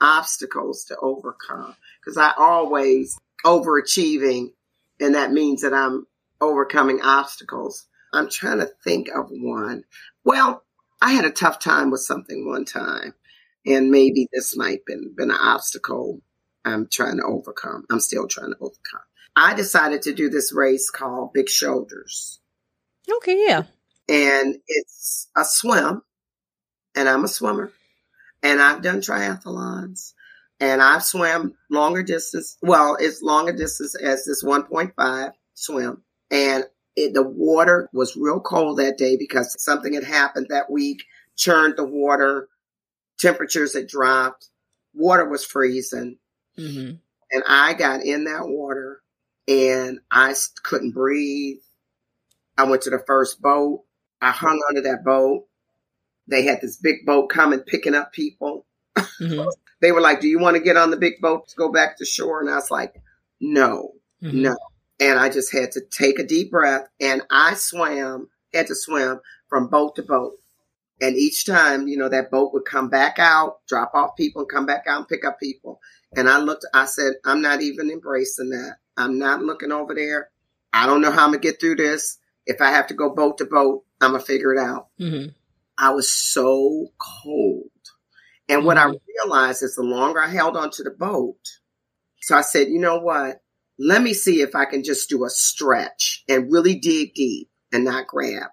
obstacles to overcome because I always overachieving and that means that I'm overcoming obstacles. I'm trying to think of one. Well, I had a tough time with something one time and maybe this might have been, been an obstacle I'm trying to overcome. I'm still trying to overcome. I decided to do this race called Big Shoulders. Okay, yeah. And it's a swim and I'm a swimmer and I've done triathlons and I've swam longer distance. Well, it's longer distance as this 1.5 swim. And it, the water was real cold that day because something had happened that week, churned the water, temperatures had dropped, water was freezing. Mm-hmm. And I got in that water and I couldn't breathe. I went to the first boat. I hung onto that boat they had this big boat coming picking up people. Mm-hmm. they were like, "Do you want to get on the big boat to go back to shore?" And I was like, "No, mm-hmm. no." And I just had to take a deep breath, and I swam. Had to swim from boat to boat. And each time, you know, that boat would come back out, drop off people, and come back out and pick up people. And I looked, I said, I'm not even embracing that. I'm not looking over there. I don't know how I'm going to get through this. If I have to go boat to boat, I'm going to figure it out. Mm-hmm. I was so cold. And what I mm-hmm. realized is the longer I held onto the boat, so I said, you know what? Let me see if I can just do a stretch and really dig deep and not grab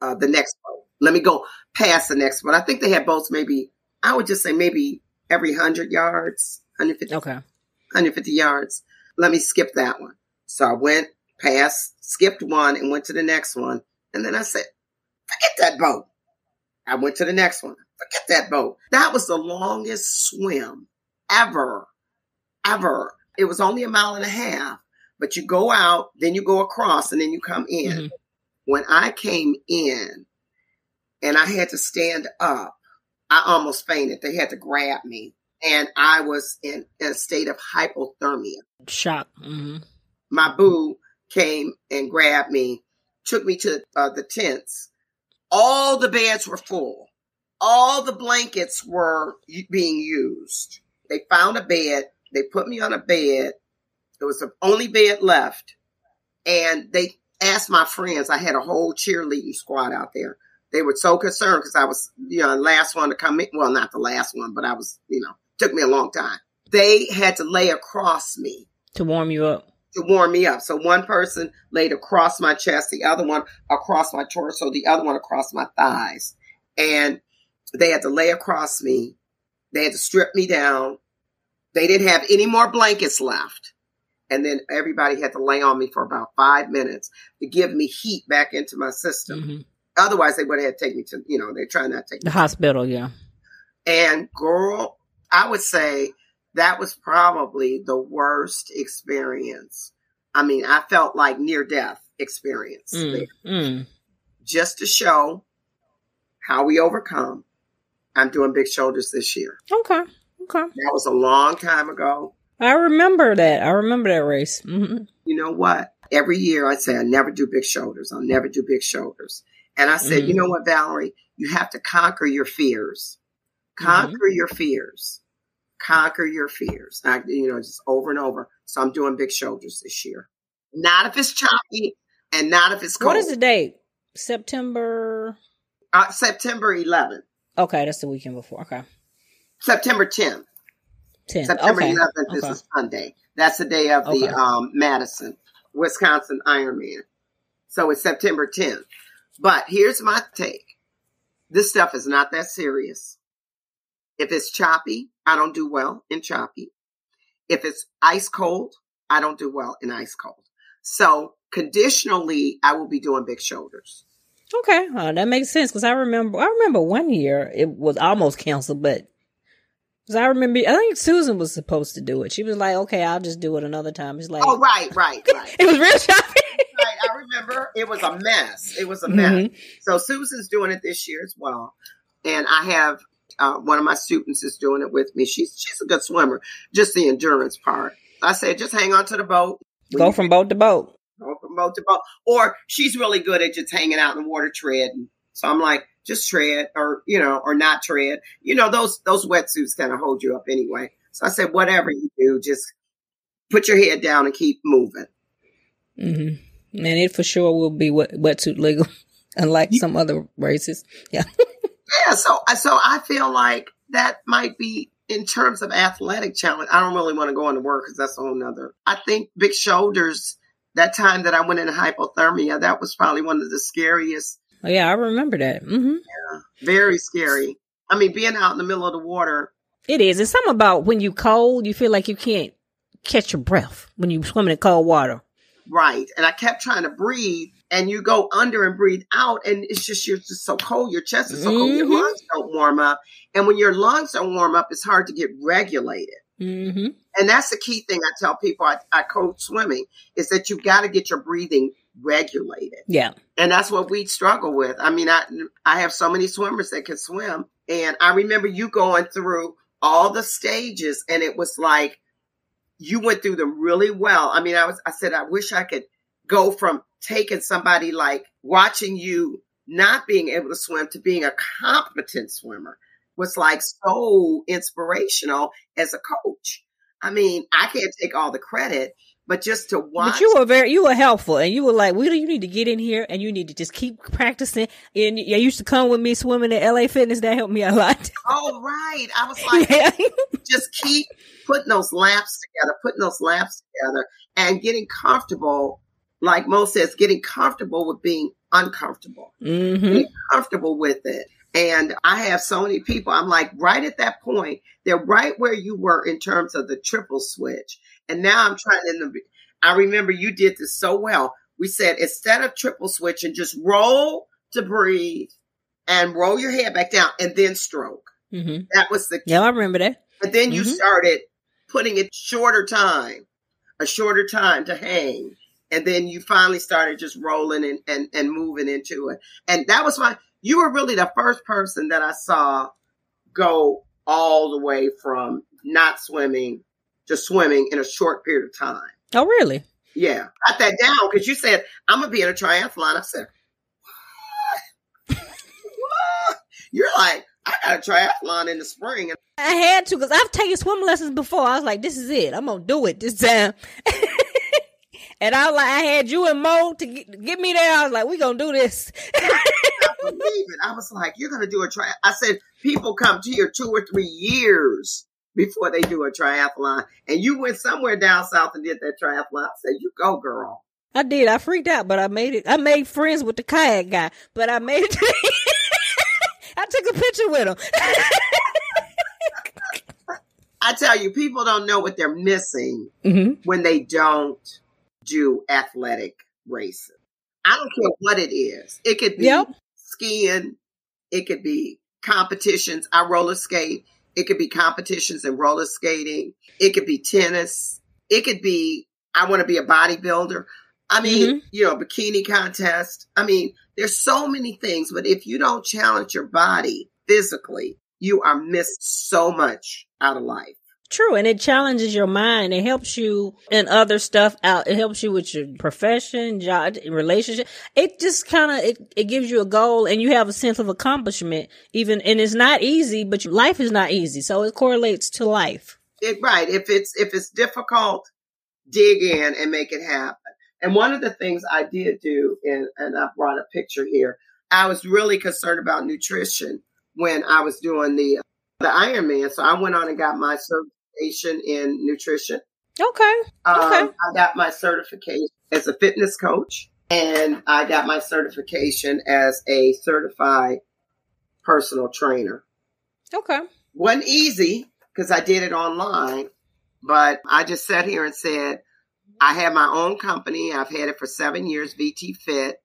uh, the next boat. Let me go past the next one. I think they had boats maybe, I would just say maybe every 100 yards, 150, okay. 150 yards. Let me skip that one. So I went past, skipped one and went to the next one. And then I said, forget that boat. I went to the next one. Forget that boat. That was the longest swim ever ever. It was only a mile and a half, but you go out, then you go across, and then you come in. Mhm. When I came in and I had to stand up, I almost fainted. They had to grab me, and I was in, a state of hypothermia. Shock. hmm My boo came and grabbed me, took me to uh, the tents. All the beds were full. All the blankets were being used. They found a bed. They put me on a bed. It was the only bed left. And they asked my friends. I had a whole cheerleading squad out there. They were so concerned because I was, you know, the last one to come in. Well, not the last one, but I was, you know, took me a long time. They had to lay across me To warm you up. To warm me up. So one person laid across my chest, the other one across my torso, the other one across my thighs. And they had to lay across me. They had to strip me down. They didn't have any more blankets left. And then everybody had to lay on me for about five minutes to give me heat back into my system. hmm Otherwise, they would have had to take me to, you know, they're trying not to take The hospital, yeah. and girl, I would say that was probably the worst experience. I mean, I felt like near death experience Mm, there. mm. just to show how we overcome. I'm doing big shoulders this year. Okay. Okay. That was a long time ago. I remember that. I remember that race. hmm You know what? Every year I say I never do big shoulders. I'll never do big shoulders. And I said, Mhm. you know what, Valerie? You have to conquer your fears. Conquer your fears. Conquer your fears. I, you know, just over and over. So I'm doing big shoulders this year. Not if it's choppy and not if it's cold. What is the date? September. Uh, September 11th. Okay, that's the weekend before. Okay. September 10th. 10. September okay. 11th is a Sunday. That's the day of the Okay. um, Madison, Wisconsin Ironman. So it's September 10th. But here's my take. This stuff is not that serious. If it's choppy, I don't do well in choppy. If it's ice cold, I don't do well in ice cold. So conditionally, I will be doing big shoulders. Okay, uh, that makes sense because I remember. I remember one year it was almost canceled, but because I remember, I think Susan was supposed to do it. She was like, "Okay, I'll just do it another time." It's like, Oh, right, right, right. it was real shocking. right. I remember it was a mess. It was a mess. Mhm. So Susan's doing it this year as well, and I have uh, one of my students is doing it with me. She's she's a good swimmer, just the endurance part. I said, just hang on to the boat. Go from boat to boat. go from boat to boat, or she's really good at just hanging out in the water treading. So I'm like, just tread, or you know, or not tread. You know, those those wetsuits kind of hold you up anyway. So I said, whatever you do, just put your head down and keep moving. hmm And it for sure will be wet, wetsuit legal, unlike some other races. Yeah. Yeah, so so I feel like that might be in terms of athletic challenge. I don't really want to go into work because that's a whole nother. I think big shoulders. That time that I went into hypothermia, that was probably one of the scariest. Oh, yeah, I remember that. hmm Very scary. I mean, being out in the middle of the water. It is. It's something about when you cold, you feel like you can't catch your breath when you swim in cold water. Right. And I kept trying to breathe and you go under and breathe out and it's just, you're just so cold. Your chest is so cold. Your Mhm. lungs don't warm up. And when your lungs don't warm up, it's hard to get regulated. hmm And that's the key thing I tell people I, I coach swimming is that you've got to get your breathing regulated. Yeah. And that's what we struggle with. I mean, I, I have so many swimmers that can swim. And I remember you going through all the stages and it was like you went through them really well. I mean, I was, I said, I wish I could go from taking somebody like watching you not being able to swim to being a competent swimmer was like so inspirational as a coach. I mean, I can't take all the credit, but just to watch. But you were very, you were helpful, and you were like, "Wheeler, you need to get in here, and you need to just keep practicing." And you used to come with me swimming at LA Fitness. That helped me a lot. oh, right. I was like, yeah. just keep putting those laps together, putting those laps together and getting comfortable. Like Mo says, getting comfortable with being uncomfortable, hmm getting comfortable with it. And I have so many people, I'm like, right at that point, they're right where you were in terms of the triple switch. And now I'm trying to, I remember you did this so well. We said, instead of triple switch and just roll to breathe and roll your head back down and then stroke. hmm That was the Yeah, I remember that. and then you Mhm. started putting it shorter time, a shorter time to hang. And then you finally started just rolling and, and, and moving into it. And that was my, you were really the first person that I saw go all the way from not swimming to swimming in a short period of time. Oh, really? Yeah. Got that down because you said, I'm going to be in a triathlon. I said, what? what? You're like, I got a triathlon in the spring. And I had to because I've taken swim lessons before. I was like, this is it. I'm going to do it this time. and I was like, I had you and Mo to get, get me there. I was like, we going to do this. I believe it. I was like, you're going to do a tri. I said, people come to here two or three years before they do a triathlon. And you went somewhere down south and did that triathlon. I said, you go, girl. I did. I freaked out, but I made it. I made friends with the kayak guy, but I made it. I took a picture with him. I tell you, people don't know what they're missing mm-hmm. when they don't do athletic races. I don't care what it is. It could be Yep. skiing. It could be competitions. I roller skate. It could be competitions in roller skating. It could be tennis. It could be, I want to be a bodybuilder. I mean, mm-hmm. you know, bikini contest. I mean, there's so many things, but if you don't challenge your body physically, you are missed so much out of life. True, and it challenges your mind. It helps you in other stuff out. It helps you with your profession, job, relationship. It just kind of it, it gives you a goal, and you have a sense of accomplishment. Even and it's not easy, but life is not easy, so it correlates to life. It, right. If it's if it's difficult, dig in and make it happen. And one of the things I did do, and, and I brought a picture here, I was really concerned about nutrition when I was doing the the Ironman. So I went on and got my certification in nutrition. Okay. Um, Okay. I got my certification as a fitness coach, and I got my certification as a certified personal trainer. Okay. wasn't easy because I did it online, but I just sat here and said, I have my own company. I've had it for seven years, VT Fit.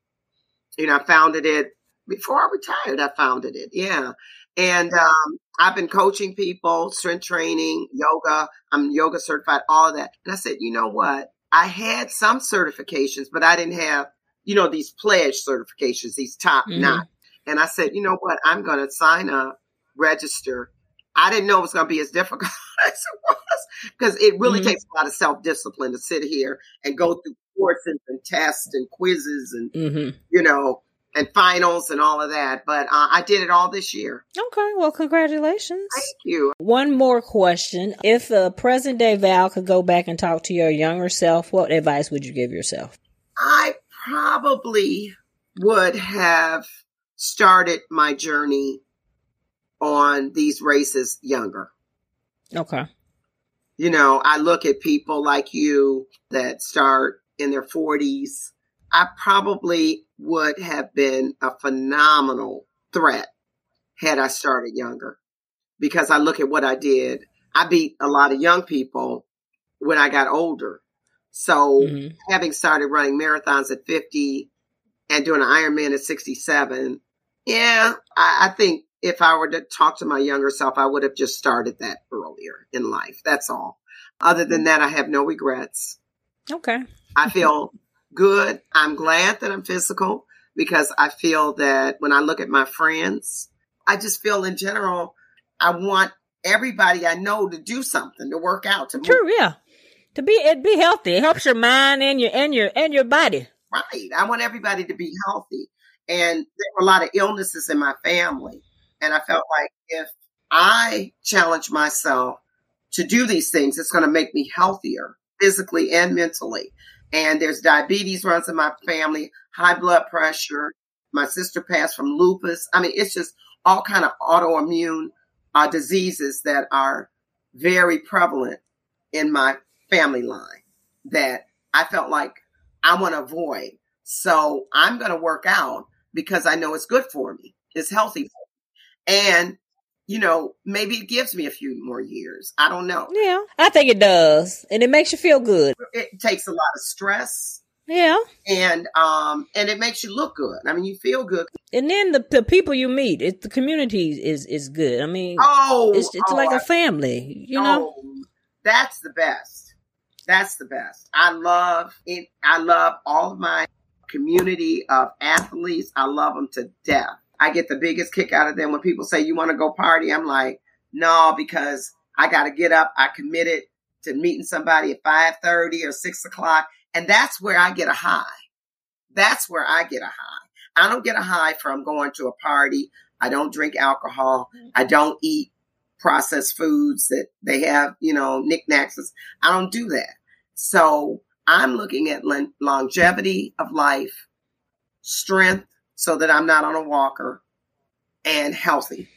You know, I founded it before I retired. I founded it. Yeah. And um, I've been coaching people, strength training, yoga. I'm yoga certified, all of that. And I said, you know what? I had some certifications, but I didn't have, you know, these pledge certifications, these top Mhm. notch. And I said, you know what? I'm going to sign up, register. I didn't know it was going to be as difficult as it was because it really Mhm. takes a lot of self discipline to sit here and go through courses and tests and quizzes and, Mm-hmm. you know, and finals and all of that. But uh, I did it all this year. Okay. Well, congratulations. Thank you. One more question: If the present day Val could go back and talk to your younger self, what advice would you give yourself? I probably would have started my journey on these races younger. Okay. You know, I look at people like you that start in their 40s. I probably would have been a phenomenal threat had I started younger because I look at what I did. I beat a lot of young people when I got older. So Mhm. having started running marathons at 50 and doing an Ironman at 67, yeah, I, I think if I were to talk to my younger self, I would have just started that earlier in life. That's all. Other than that, I have no regrets. Okay. I feel good. I'm glad that I'm physical because I feel that when I look at my friends, I just feel in general, I want everybody I know to do something, to work out, to move True. Yeah. To be it be healthy. It helps your mind and your and your and your body. right. I want everybody to be healthy. And there were a lot of illnesses in my family. And I felt like if I challenge myself to do these things, it's going to make me healthier physically and mentally. And there's diabetes runs in my family, high blood pressure. My sister passed from lupus. I mean, it's just all kind of autoimmune uh, diseases that are very prevalent in my family line that I felt like I want to avoid. So I'm going to work out because I know it's good for me. It's healthy for me. And, you know, maybe it gives me a few more years. I don't know. Yeah. I think it does. And it makes you feel good. It takes a lot of stress Yeah. and, um, and it makes you look good. I mean, you feel good. And then the, the people you meet, it, the community is is good. I mean, Oh, it's it's oh, like a family, you know. oh, that's the best. That's the best. I love it. I love all of my community of athletes. I love them to death. I get the biggest kick out of them when people say, you want to go party? I'm like, no, because I got to get up. I committed to meeting somebody at 5.30 or 6 o'clock. And that's where I get a high. That's where I get a high. I don't get a high from going to a party. I don't drink alcohol. Mm-hmm. I don't eat processed foods that they have, you know, knickknacks. I don't do that. So I'm looking at longevity of life, strength, so that I'm not on a walker, and healthy,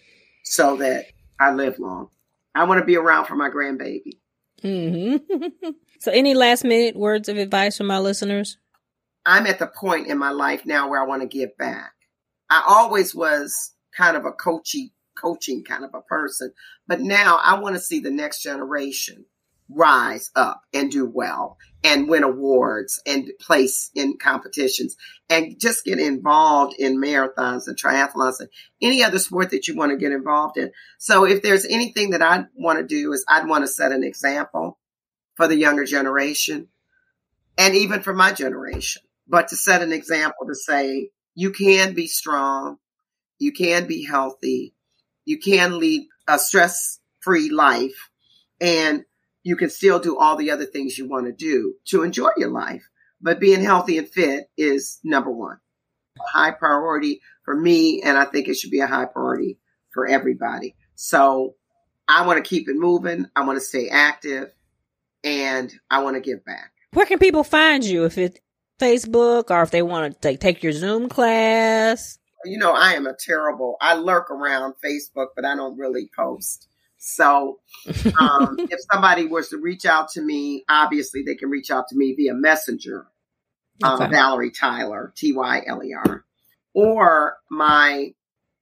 so that I live long. I want to be around for my grandbaby. Mm-hmm. so, any last minute words of advice for my listeners? I'm at the point in my life now where I want to give back. I always was kind of a coachy, coaching kind of a person, but now I want to see the next generation rise up and do well and win awards and place in competitions and just get involved in marathons and triathlons and any other sport that you want to get involved in. So if there's anything that I want to do is I'd want to set an example for the younger generation and even for my generation, but to set an example to say you can be strong, you can be healthy, you can lead a stress free life and you can still do all the other things you want to do to enjoy your life. But being healthy and fit is number one. A high priority for me, and I think it should be a high priority for everybody. So I want to keep it moving. I want to stay active and I want to give back. Where can people find you if it's Facebook or if they want to take your Zoom class? You know, I am a terrible, I lurk around Facebook, but I don't really post. So um, if somebody was to reach out to me, obviously they can reach out to me via Messenger, um. Valerie Tyler, T Y L E R, or my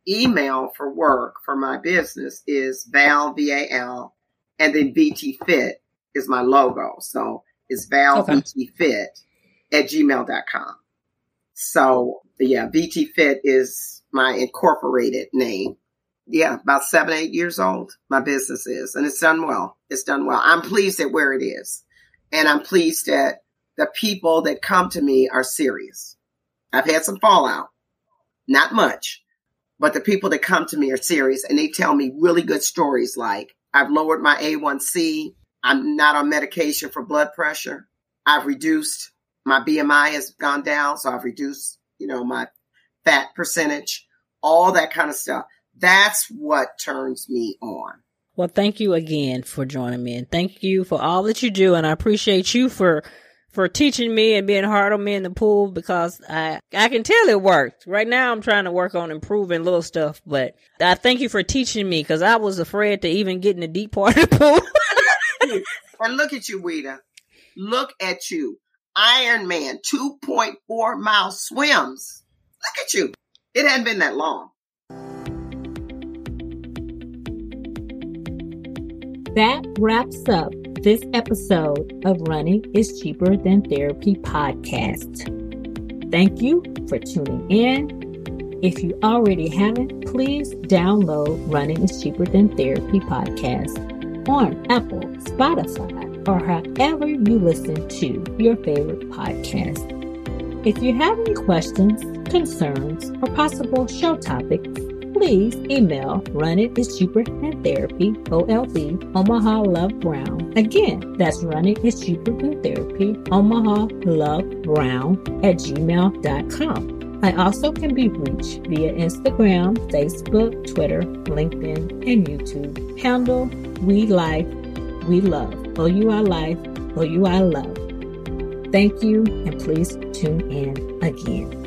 email for work for my business is Val V A L, and then VT Fit is my logo. So it's Val okay. VT Fit at gmail.com. So yeah, VT Fit is my incorporated name yeah, about seven, eight years old. My business is, and it's done well. It's done well. I'm pleased at where it is. And I'm pleased that the people that come to me are serious. I've had some fallout, not much, but the people that come to me are serious and they tell me really good stories like I've lowered my A1C. I'm not on medication for blood pressure. I've reduced my BMI has gone down. So I've reduced, you know, my fat percentage, all that kind of stuff. That's what turns me on. Well, thank you again for joining me and thank you for all that you do. And I appreciate you for, for teaching me and being hard on me in the pool because I, I can tell it worked. Right now I'm trying to work on improving little stuff, but I thank you for teaching me because I was afraid to even get in the deep part of the pool. and look at you, Weta. Look at you. Ironman, 2.4 mile swims. Look at you. It hadn't been that long. That wraps up this episode of Running is Cheaper Than Therapy podcast. Thank you for tuning in. If you already haven't, please download Running is Cheaper Than Therapy podcast on Apple, Spotify, or however you listen to your favorite podcast. If you have any questions, concerns, or possible show topics, please email Run It is Cheaper Than Therapy, OLB, Omaha Love Brown. Again, that's Run It is Cheaper Than Therapy, Omaha Love Brown at gmail.com. I also can be reached via Instagram, Facebook, Twitter, LinkedIn, and YouTube. Handle We Life, We Love. OUI Life, OUI Love. Thank you, and please tune in again.